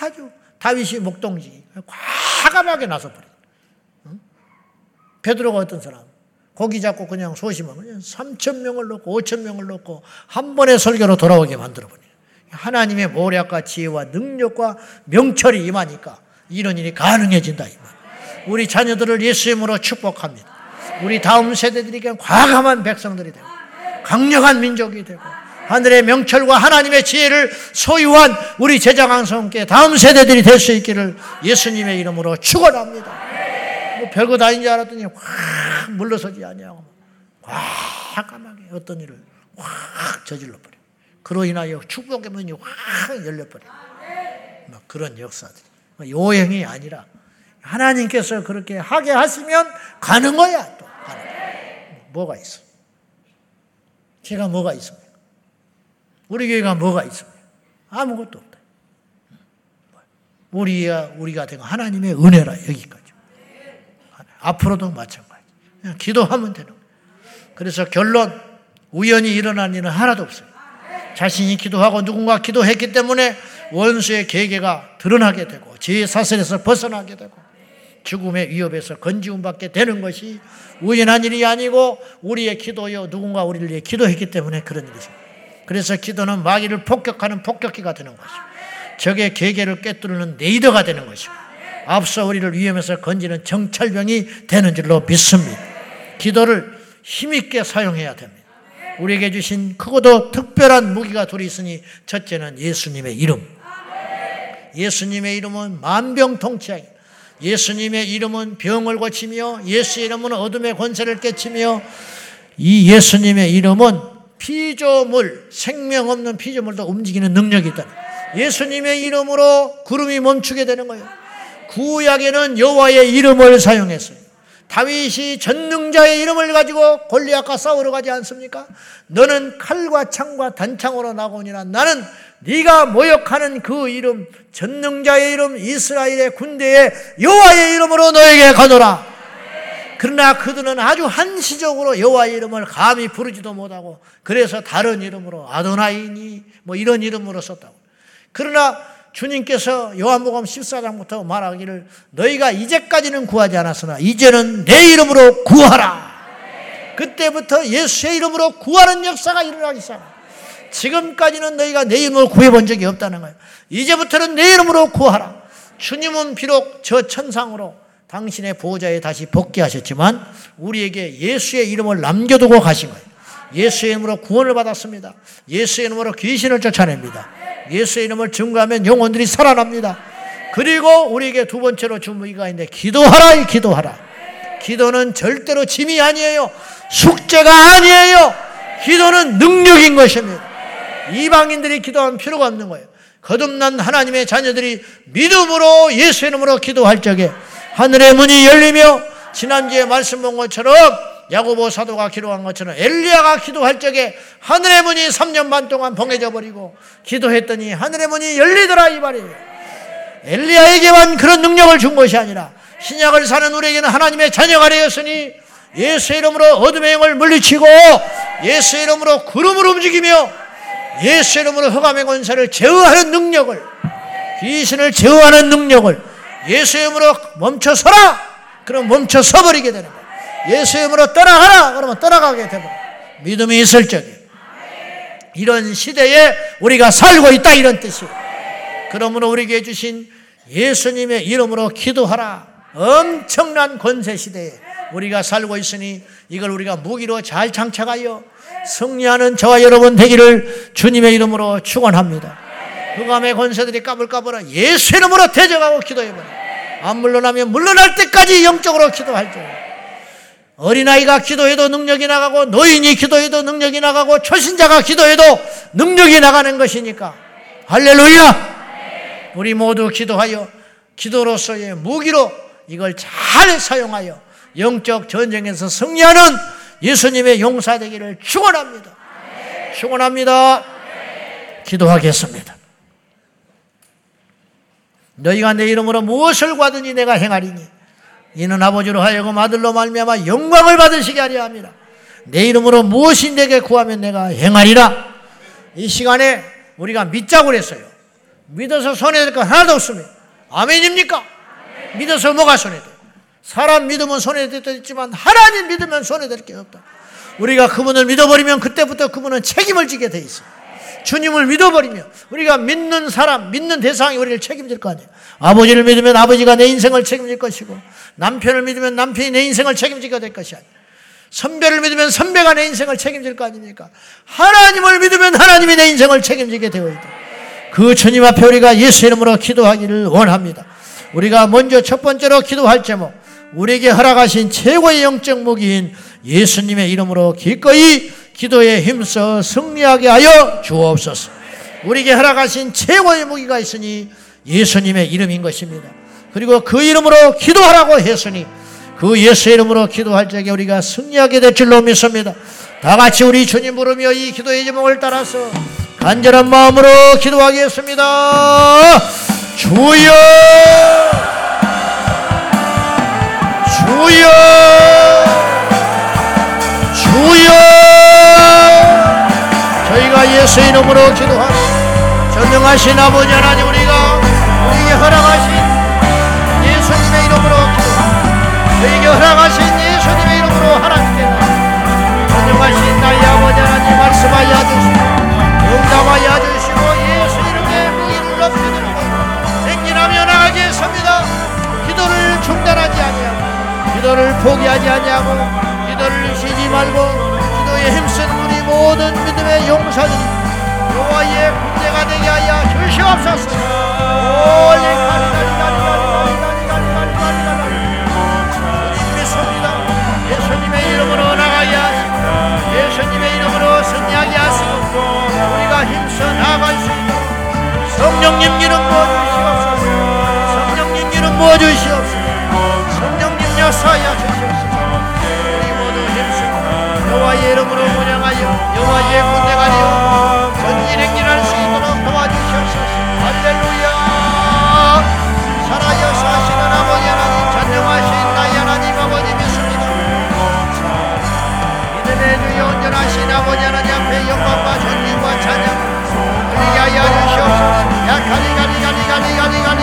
아주 다윗이 목동지 과감하게 나서버려. 베드로가 어떤 사람? 고기 잡고 그냥 소심하면 3천 명을 넣고 5천 명을 넣고 한 번의 설교로 돌아오게 만들어 버려. 하나님의 모략과 지혜와 능력과 명철이 임하니까 이런 일이 가능해진다. 우리 자녀들을 예수님으로 축복합니다. 우리 다음 세대들에게 과감한 백성들이 되고 강력한 민족이 되고 하늘의 명철과 하나님의 지혜를 소유한 우리 제자강성께 다음 세대들이 될 수 있기를 예수님의 이름으로 축원합니다. 뭐 별거 다 인 줄 알았더니 확 물러서지 아니하고 과감하게 어떤 일을 확 저질러 버려. 그로 인하여 축복의 문이 확 열려 버려. 막 그런 역사들이. 요행이 아니라 하나님께서 그렇게 하게 하시면 가는 거야. 또 가는 거야. 뭐가 있어? 제가 뭐가 있습니까? 우리 교회가 뭐가 있습니까? 아무것도 없다. 우리가 우리가 된 하나님의 은혜라 여기까지. 앞으로도 마찬가지. 그냥 기도하면 되는 거예요. 그래서 결론 우연히 일어난 일은 하나도 없어요. 자신이 기도하고 누군가 기도했기 때문에 원수의 계계가 드러나게 되고 죄의 사슬에서 벗어나게 되고 죽음의 위협에서 건지움 받게 되는 것이 우연한 일이 아니고 우리의 기도요 누군가 우리를 위해 기도했기 때문에 그런 일이죠. 그래서 기도는 마귀를 폭격하는 폭격기가 되는 것이고 적의 계계를 꿰뚫는 네이더가 되는 것이고 앞서 우리를 위험에서 건지는 정찰병이 되는 줄로 믿습니다. 기도를 힘있게 사용해야 됩니다. 우리에게 주신 크고도 특별한 무기가 둘이 있으니 첫째는 예수님의 이름. 예수님의 이름은 만병통치하기. 예수님의 이름은 병을 고치며 예수의 이름은 어둠의 권세를 깨치며 이 예수님의 이름은 피조물, 생명 없는 피조물도 움직이는 능력이 있다. 예수님의 이름으로 구름이 멈추게 되는 거예요. 구약에는 여호와의 이름을 사용했어요. 다윗이 전능자의 이름을 가지고 골리앗과 싸우러 가지 않습니까? 너는 칼과 창과 단창으로 나오니라 나는 네가 모욕하는 그 이름 전능자의 이름 이스라엘의 군대의 여호와의 이름으로 너에게 가노라. 그러나 그들은 아주 한시적으로 여호와의 이름을 감히 부르지도 못하고 그래서 다른 이름으로 아도나이니 뭐 이런 이름으로 썼다고. 그러나 주님께서 요한복음 14장부터 말하기를 너희가 이제까지는 구하지 않았으나 이제는 내 이름으로 구하라. 그때부터 예수의 이름으로 구하는 역사가 일어나기 시작. 지금까지는 너희가 내 이름으로 구해본 적이 없다는 거예요. 이제부터는 내 이름으로 구하라. 주님은 비록 저 천상으로 당신의 보호자에 다시 복귀하셨지만 우리에게 예수의 이름을 남겨두고 가신 거예요. 예수의 이름으로 구원을 받았습니다. 예수의 이름으로 귀신을 쫓아냅니다. 예수의 이름을 증거하면 영혼들이 살아납니다. 그리고 우리에게 두 번째로 주무기가 있는데 기도하라 기도하라. 기도는 절대로 짐이 아니에요. 숙제가 아니에요. 기도는 능력인 것입니다. 이방인들이 기도하면 필요가 없는 거예요. 거듭난 하나님의 자녀들이 믿음으로 예수 이름으로 기도할 적에 하늘의 문이 열리며 지난주에 말씀 본 것처럼 야고보 사도가 기도한 것처럼 엘리야가 기도할 적에 하늘의 문이 3년 반 동안 봉해져 버리고 기도했더니 하늘의 문이 열리더라 이 말이에요. 엘리야에게만 그런 능력을 준 것이 아니라 신약을 사는 우리에게는 하나님의 자녀가 되었으니 예수의 이름으로 어둠의 영을 물리치고 예수의 이름으로 구름을 움직이며 예수의 이름으로 흑암의 권세를 제어하는 능력을 귀신을 제어하는 능력을 예수의 이름으로 멈춰서라 그럼 멈춰서 버리게 되는 거예요 예수의 이름으로 떠나가라 그러면 떠나가게 되고 믿음이 있을 적에 이런 시대에 우리가 살고 있다 이런 뜻이에요 그러므로 우리에게 주신 예수님의 이름으로 기도하라 엄청난 권세 시대에 우리가 살고 있으니 이걸 우리가 무기로 잘 장착하여 승리하는 저와 여러분 되기를 주님의 이름으로 축원합니다. 흑암의 권세들이 까불까불한 예수 이름으로 대적하고 기도해버려. 안 물러나면 물러날 때까지 영적으로 기도할 줄. 어린아이가 기도해도 능력이 나가고 노인이 기도해도 능력이 나가고 초신자가 기도해도 능력이 나가는 것이니까 할렐루야! 우리 모두 기도하여 기도로서의 무기로 이걸 잘 사용하여 영적 전쟁에서 승리하는 예수님의 용사되기를 축원합니다. 축원합니다. 기도하겠습니다. 너희가 내 이름으로 무엇을 구하든지 내가 행하리니 이는 아버지로 하여금 아들로 말미암아 영광을 받으시게 하려 합니다. 내 이름으로 무엇이 내게 구하면 내가 행하리라. 이 시간에 우리가 믿자고 그랬어요. 믿어서 손해될 거 하나도 없습니다. 아멘입니까? 믿어서 뭐가 손해돼? 사람 믿으면 손해됐지만 하나님 믿으면 손해될 게 없다. 우리가 그분을 믿어버리면 그때부터 그분은 책임을 지게 돼 있어. 주님을 믿어버리면 우리가 믿는 사람, 믿는 대상이 우리를 책임질 거 아니에요. 아버지를 믿으면 아버지가 내 인생을 책임질 것이고 남편을 믿으면 남편이 내 인생을 책임지게 될 것이 아니에요. 선배를 믿으면 선배가 내 인생을 책임질 거 아닙니까? 하나님을 믿으면 하나님이 내 인생을 책임지게 되어 있다. 그 주님 앞에 우리가 예수 이름으로 기도하기를 원합니다. 우리가 먼저 첫 번째로 기도할 제목 우리에게 허락하신 최고의 영적 무기인 예수님의 이름으로 기꺼이 기도에 힘써 승리하게 하여 주옵소서. 우리에게 허락하신 최고의 무기가 있으니 예수님의 이름인 것입니다. 그리고 그 이름으로 기도하라고 했으니 그 예수 이름으로 기도할 적에 우리가 승리하게 될 줄로 믿습니다. 다 같이 우리 주님 부르며 이 기도의 제목을 따라서 간절한 마음으로 기도하겠습니다. 주여! 주여 주여 예수 이름으로 기도하니 전능하신 아버지 하나님 우리가 우리에게 허락하신 예수님의 이름으로 기도하니 저에게 허락하신 예수님의 이름으로 하나님께 전능하신 나의 아버지 하나님 말씀하여 주시고 응답하여 주시고 예수 이름의 무기를 높여드리고 행진하며 나가겠습니다. 기도를 중단하지 아니하고 기도를 포기하지 아니하고 기도를 쉬지 말고 기도에 힘쓰는 우리 모든 믿음의 용사들이 여호와의 군대가 되게 하여 주시옵소서. 성령님 기름 부어주시옵소서. 성령님 기름 부어주시옵소서. 역사하여 주시옵소서 이름으로 운영하여 여호와의 군대가리요. 전일 행진할 수 있도록 도와주시옵소서 할렐루야. 살아여서 하시는 아버지 하나님 전능하신 나의 하나님 아버지 믿습니다. 이름의 주여 온전하신 아버지 하나님 앞에 영광과 존귀와 찬양 그리하여 주시옵소서. 야가리가리가리가리가리가리.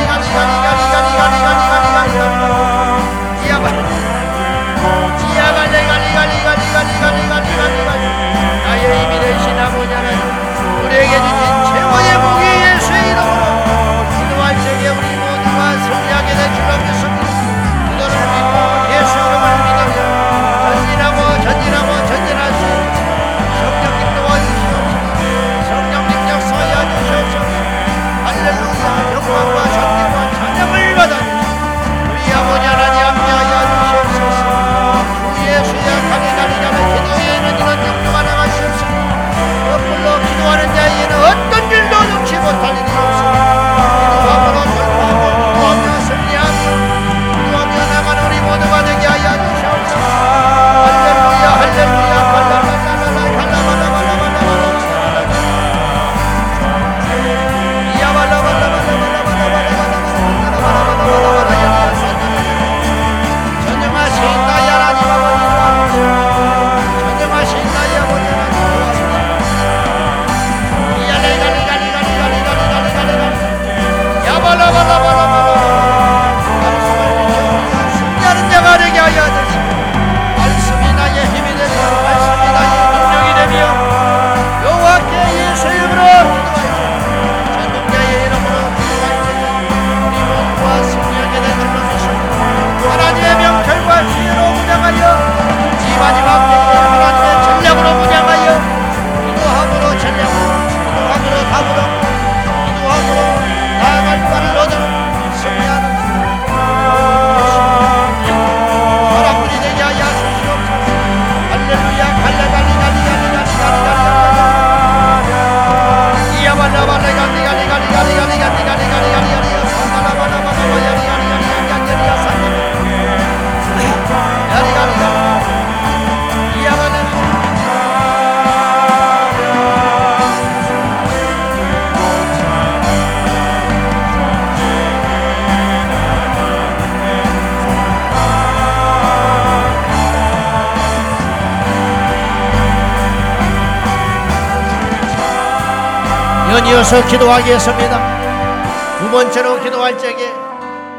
어서 기도하겠습니다. 두 번째로 기도할 적에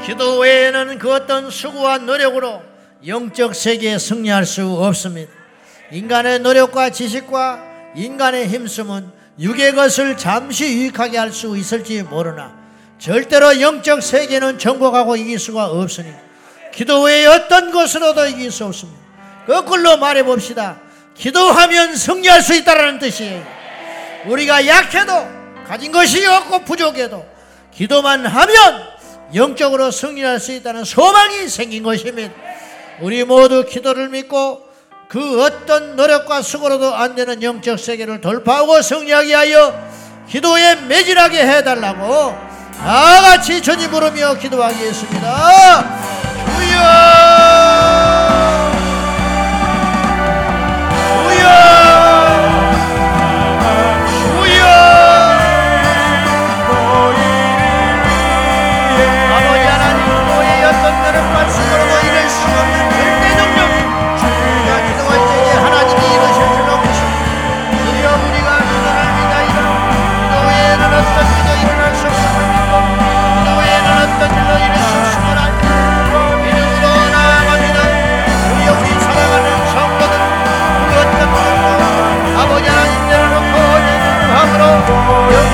기도 외에는 그 어떤 수고와 노력으로 영적 세계에 승리할 수 없습니다. 인간의 노력과 지식과 인간의 힘쓰면 육의 것을 잠시 유익하게 할 수 있을지 모르나 절대로 영적 세계는 정복하고 이길 수가 없으니 기도 외에 어떤 것으로도 이길 수 없습니다. 거꾸로 말해 봅시다. 기도하면 승리할 수 있다는 뜻이에요. 우리가 약해도 가진 것이 없고 부족해도 기도만 하면 영적으로 승리할 수 있다는 소망이 생긴 것입니다. 우리 모두 기도를 믿고 그 어떤 노력과 수고로도 안 되는 영적 세계를 돌파하고 승리하게 하여 기도에 매진하게 해달라고 다 같이 주님 부르며 기도하겠습니다. 주여! for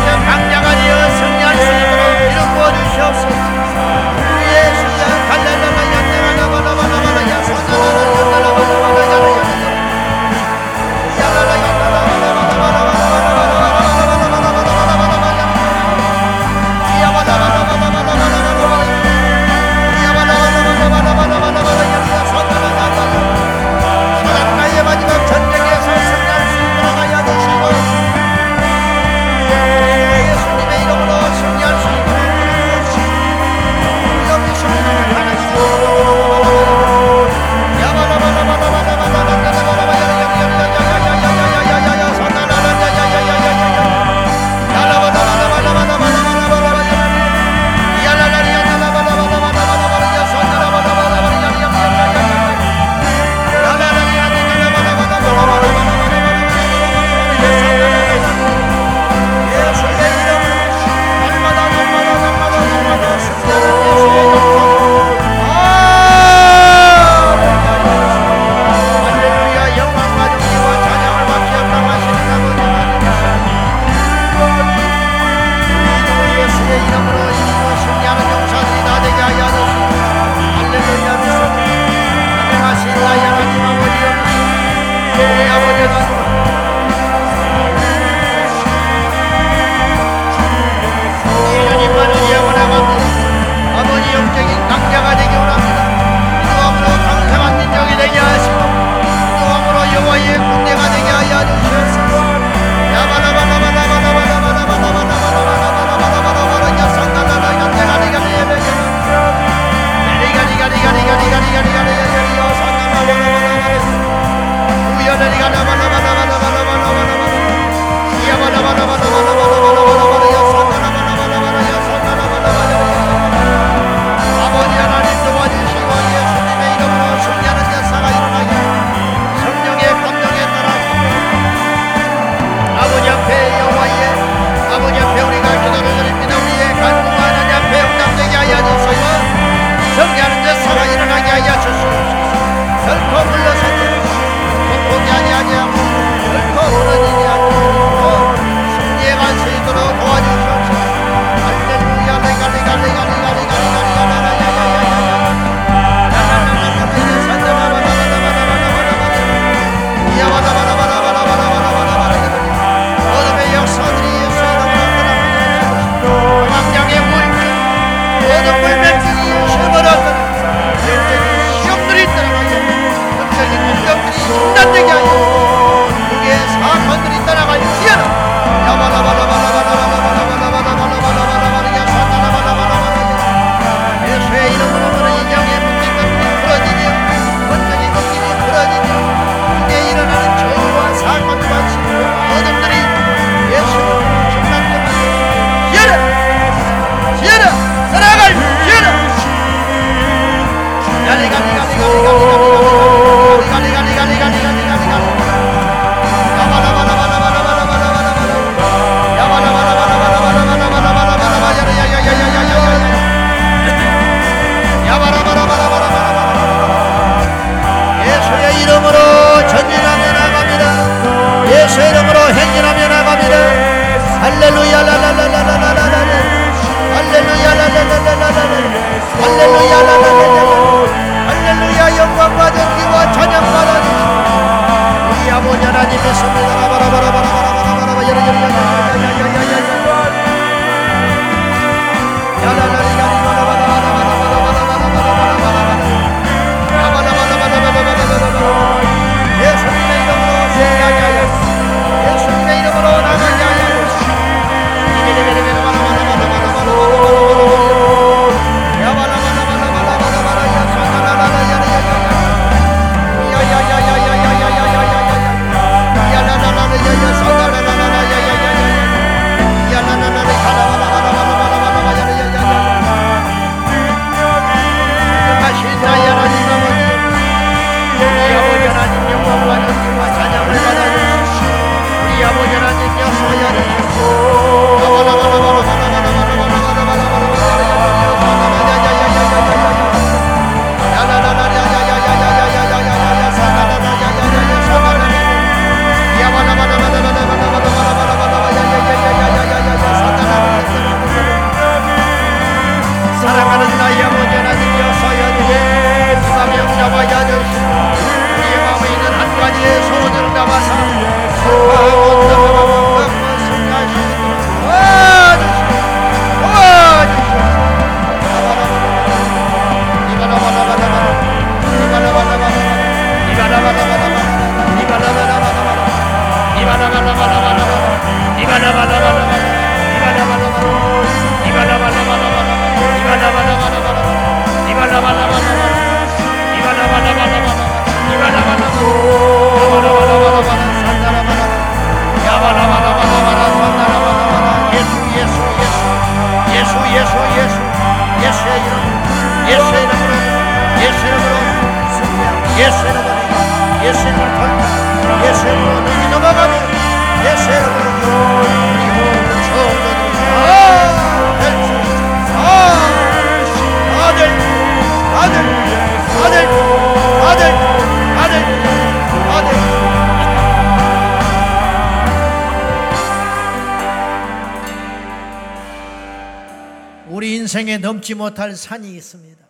넘지 못할 산이 있습니다.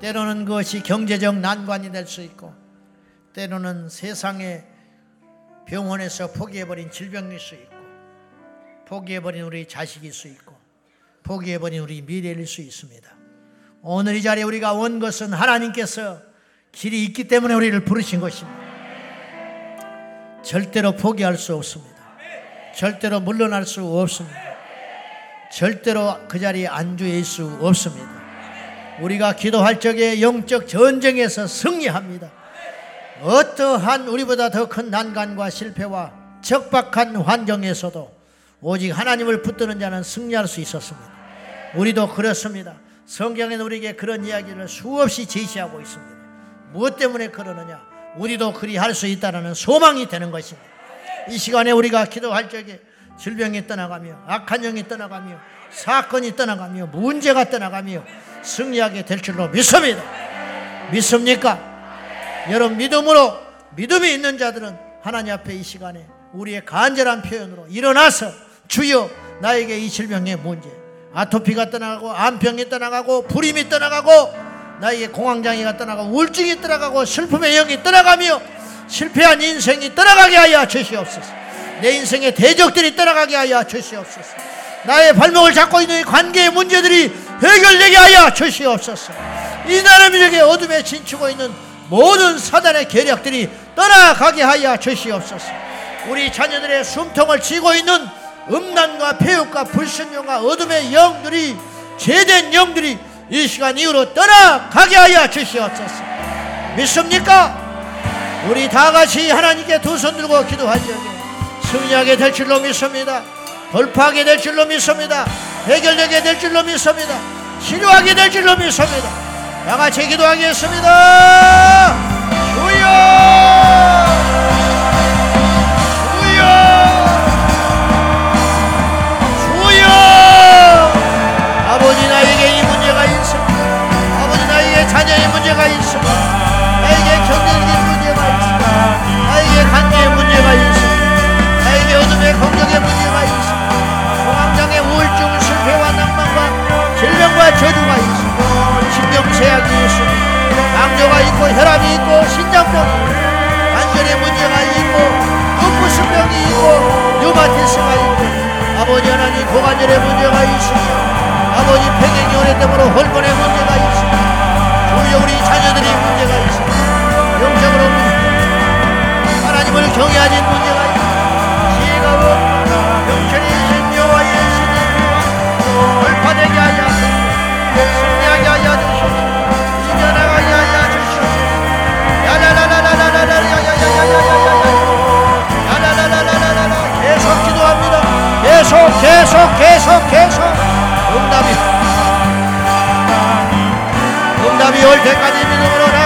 때로는 그것이 경제적 난관이 될 수 있고, 때로는 세상의 병원에서 포기해버린 질병일 수 있고, 포기해버린 우리 자식일 수 있고, 포기해버린 우리 미래일 수 있습니다. 오늘 이 자리에 우리가 온 것은 하나님께서 길이 있기 때문에 우리를 부르신 것입니다. 절대로 포기할 수 없습니다. 절대로 물러날 수 없습니다. 절대로 그 자리에 안주할 수 없습니다. 우리가 기도할 적에 영적 전쟁에서 승리합니다. 어떠한 우리보다 더 큰 난관과 실패와 적박한 환경에서도 오직 하나님을 붙드는 자는 승리할 수 있었습니다. 우리도 그렇습니다. 성경에는 우리에게 그런 이야기를 수없이 제시하고 있습니다. 무엇 때문에 그러느냐? 우리도 그리할 수 있다는 소망이 되는 것입니다. 이 시간에 우리가 기도할 적에 질병이 떠나가며 악한 영이 떠나가며 사건이 떠나가며 문제가 떠나가며 승리하게 될 줄로 믿습니다. 믿습니까? 여러분 믿음으로 믿음이 있는 자들은 하나님 앞에 이 시간에 우리의 간절한 표현으로 일어나서 주여 나에게 이 질병의 문제 아토피가 떠나가고 암병이 떠나가고 불임이 떠나가고 나에게 공황장애가 떠나가고 우울증이 떠나가고 슬픔의 영이 떠나가며 실패한 인생이 떠나가게 하여 주시옵소서 내 인생의 대적들이 떠나가게 하여 주시옵소서. 나의 발목을 잡고 있는 관계의 문제들이 해결되게 하여 주시옵소서. 이 나라의 적에 어둠에 진치고 있는 모든 사단의 계략들이 떠나가게 하여 주시옵소서. 우리 자녀들의 숨통을 쥐고 있는 음란과 폐역과 불신령과 어둠의 영들이 죄된 영들이 이 시간 이후로 떠나가게 하여 주시옵소서. 믿습니까? 우리 다 같이 하나님께 두 손 들고 적에 승리하게 될 줄로 믿습니다. 돌파하게 될 줄로 믿습니다. 해결되게 될 줄로 믿습니다. 치료하게 될 줄로 믿습니다. 다 같이 기도하겠습니다. 주여 주여 질병과 저주가 있습니다 신경쇠약이 있습니다 당뇨가 있고 혈압이 있고 신장병이 있고 관절의 문제가 있고 lumpu스병이 있고 류마티스가 있고 아버지 하나님 고관절의 문제가 있습니다 아버지 폐경이 오래됨으로 혈관의 문제가 있습니다 주여 우리 자녀들이 문제가 있습니다 영적으로 하나님을 경외하는 문제가 있습니다 지혜가 없고 영천이 계속 계속 계속 계속. 응답이. 응답이 올 때까지 믿음으로 나